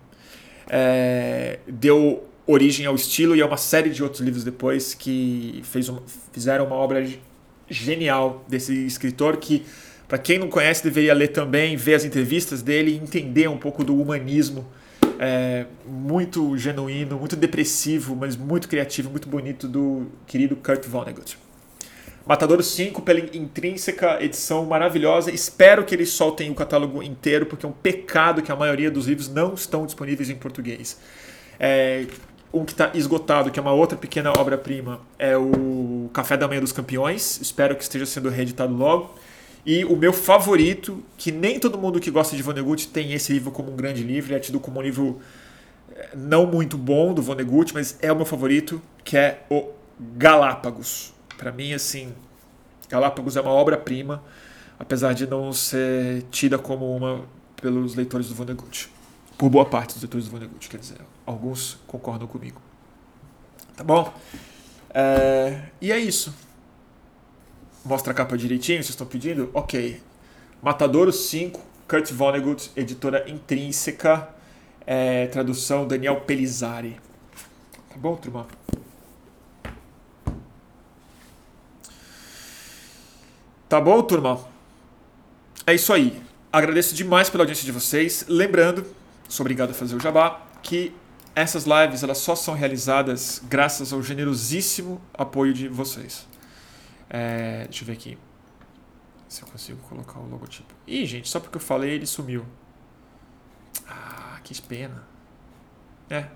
É, deu origem ao estilo e a uma série de outros livros depois que fez um, fizeram uma obra genial desse escritor que, para quem não conhece, deveria ler também, ver as entrevistas dele e entender um pouco do humanismo é, muito genuíno, muito depressivo, mas muito criativo, muito bonito do querido Kurt Vonnegut. Matador 5 pela intrínseca edição maravilhosa. Espero que eles soltem o catálogo inteiro, porque é um pecado que a maioria dos livros não estão disponíveis em português. É, um que está esgotado, que é uma outra pequena obra-prima, é o Café da Manhã dos Campeões. Espero que esteja sendo reeditado logo. E o meu favorito, que nem todo mundo que gosta de Vonnegut tem esse livro como um grande livro, é tido como um livro eh, não muito bom do Vonnegut, mas é o meu favorito, que é o Galápagos. Para mim, assim, Galápagos é uma obra-prima, apesar de não ser tida como uma pelos leitores do Vonnegut. Por boa parte dos leitores do Vonnegut, quer dizer alguns concordam comigo. Tá bom? É, e é isso. Mostra a capa direitinho, vocês estão pedindo? Ok. Matadouro 5, Kurt Vonnegut, editora intrínseca, é, tradução Daniel Pelizari. Tá bom, turma? Tá bom, turma? É isso aí. Agradeço demais pela audiência de vocês. Lembrando, sou obrigado a fazer o jabá, que essas lives elas só são realizadas graças ao generosíssimo apoio de vocês. É, deixa eu ver aqui se eu consigo colocar o logotipo. Ih, gente, só porque eu falei ele sumiu. Ah, que pena. É.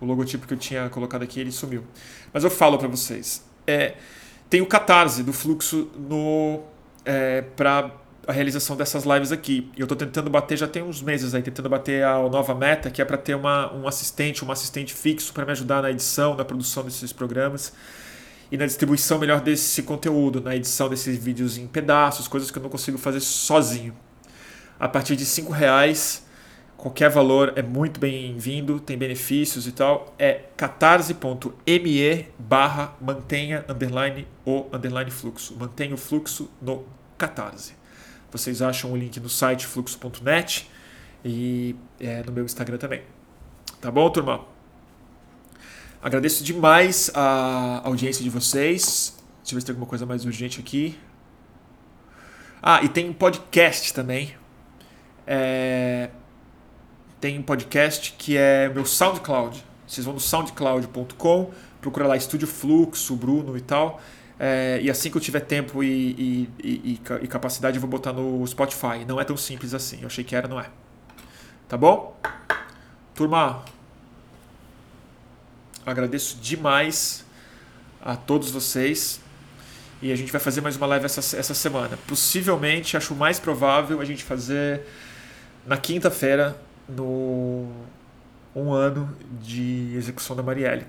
O logotipo que eu tinha colocado aqui ele sumiu. Mas eu falo para vocês. É, tem o Catarse do fluxo no é, para a realização dessas lives aqui. Eu estou tentando bater, já tem uns meses aí, tentando bater a nova meta, que é para ter uma, um assistente, um assistente fixo para me ajudar na edição, na produção desses programas e na distribuição melhor desse conteúdo, na edição desses vídeos em pedaços, coisas que eu não consigo fazer sozinho. A partir de cinco reais, qualquer valor é muito bem-vindo, tem benefícios e tal. É catarse.me barra mantenha underline o underline fluxo. Mantenha o fluxo no Catarse. Vocês acham o link no site fluxo.net e é, no meu Instagram também. Tá bom, turma? Agradeço demais a audiência de vocês. Deixa eu ver se tem alguma coisa mais urgente aqui. Ah, e tem um podcast também. É... Tem um podcast que é meu SoundCloud. Vocês vão no soundcloud.com, procura lá Estúdio Fluxo, Bruno e tal. É, e assim que eu tiver tempo e, e, e, e, capacidade, eu vou botar no Spotify. Não é tão simples assim. Eu achei que era, não é. Tá bom? Turma, agradeço demais a todos vocês. E a gente vai fazer mais uma live essa, essa semana. Possivelmente, acho mais provável a gente fazer na quinta-feira, no um ano de execução da Marielle.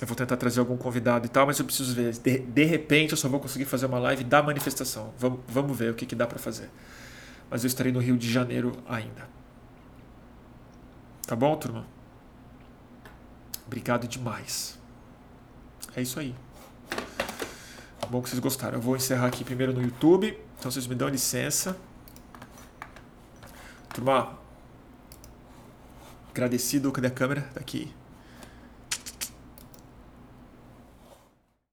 Eu vou tentar trazer algum convidado e tal, mas eu preciso ver. De, de repente eu só vou conseguir fazer uma live da manifestação. Vamos, vamos ver o que, que dá para fazer. Mas eu estarei no Rio de Janeiro ainda. Tá bom, turma? Obrigado demais. É isso aí. Bom que vocês gostaram. Eu vou encerrar aqui primeiro no YouTube. Então vocês me dão licença. Turma, agradecido. Cadê a câmera? Tá aqui.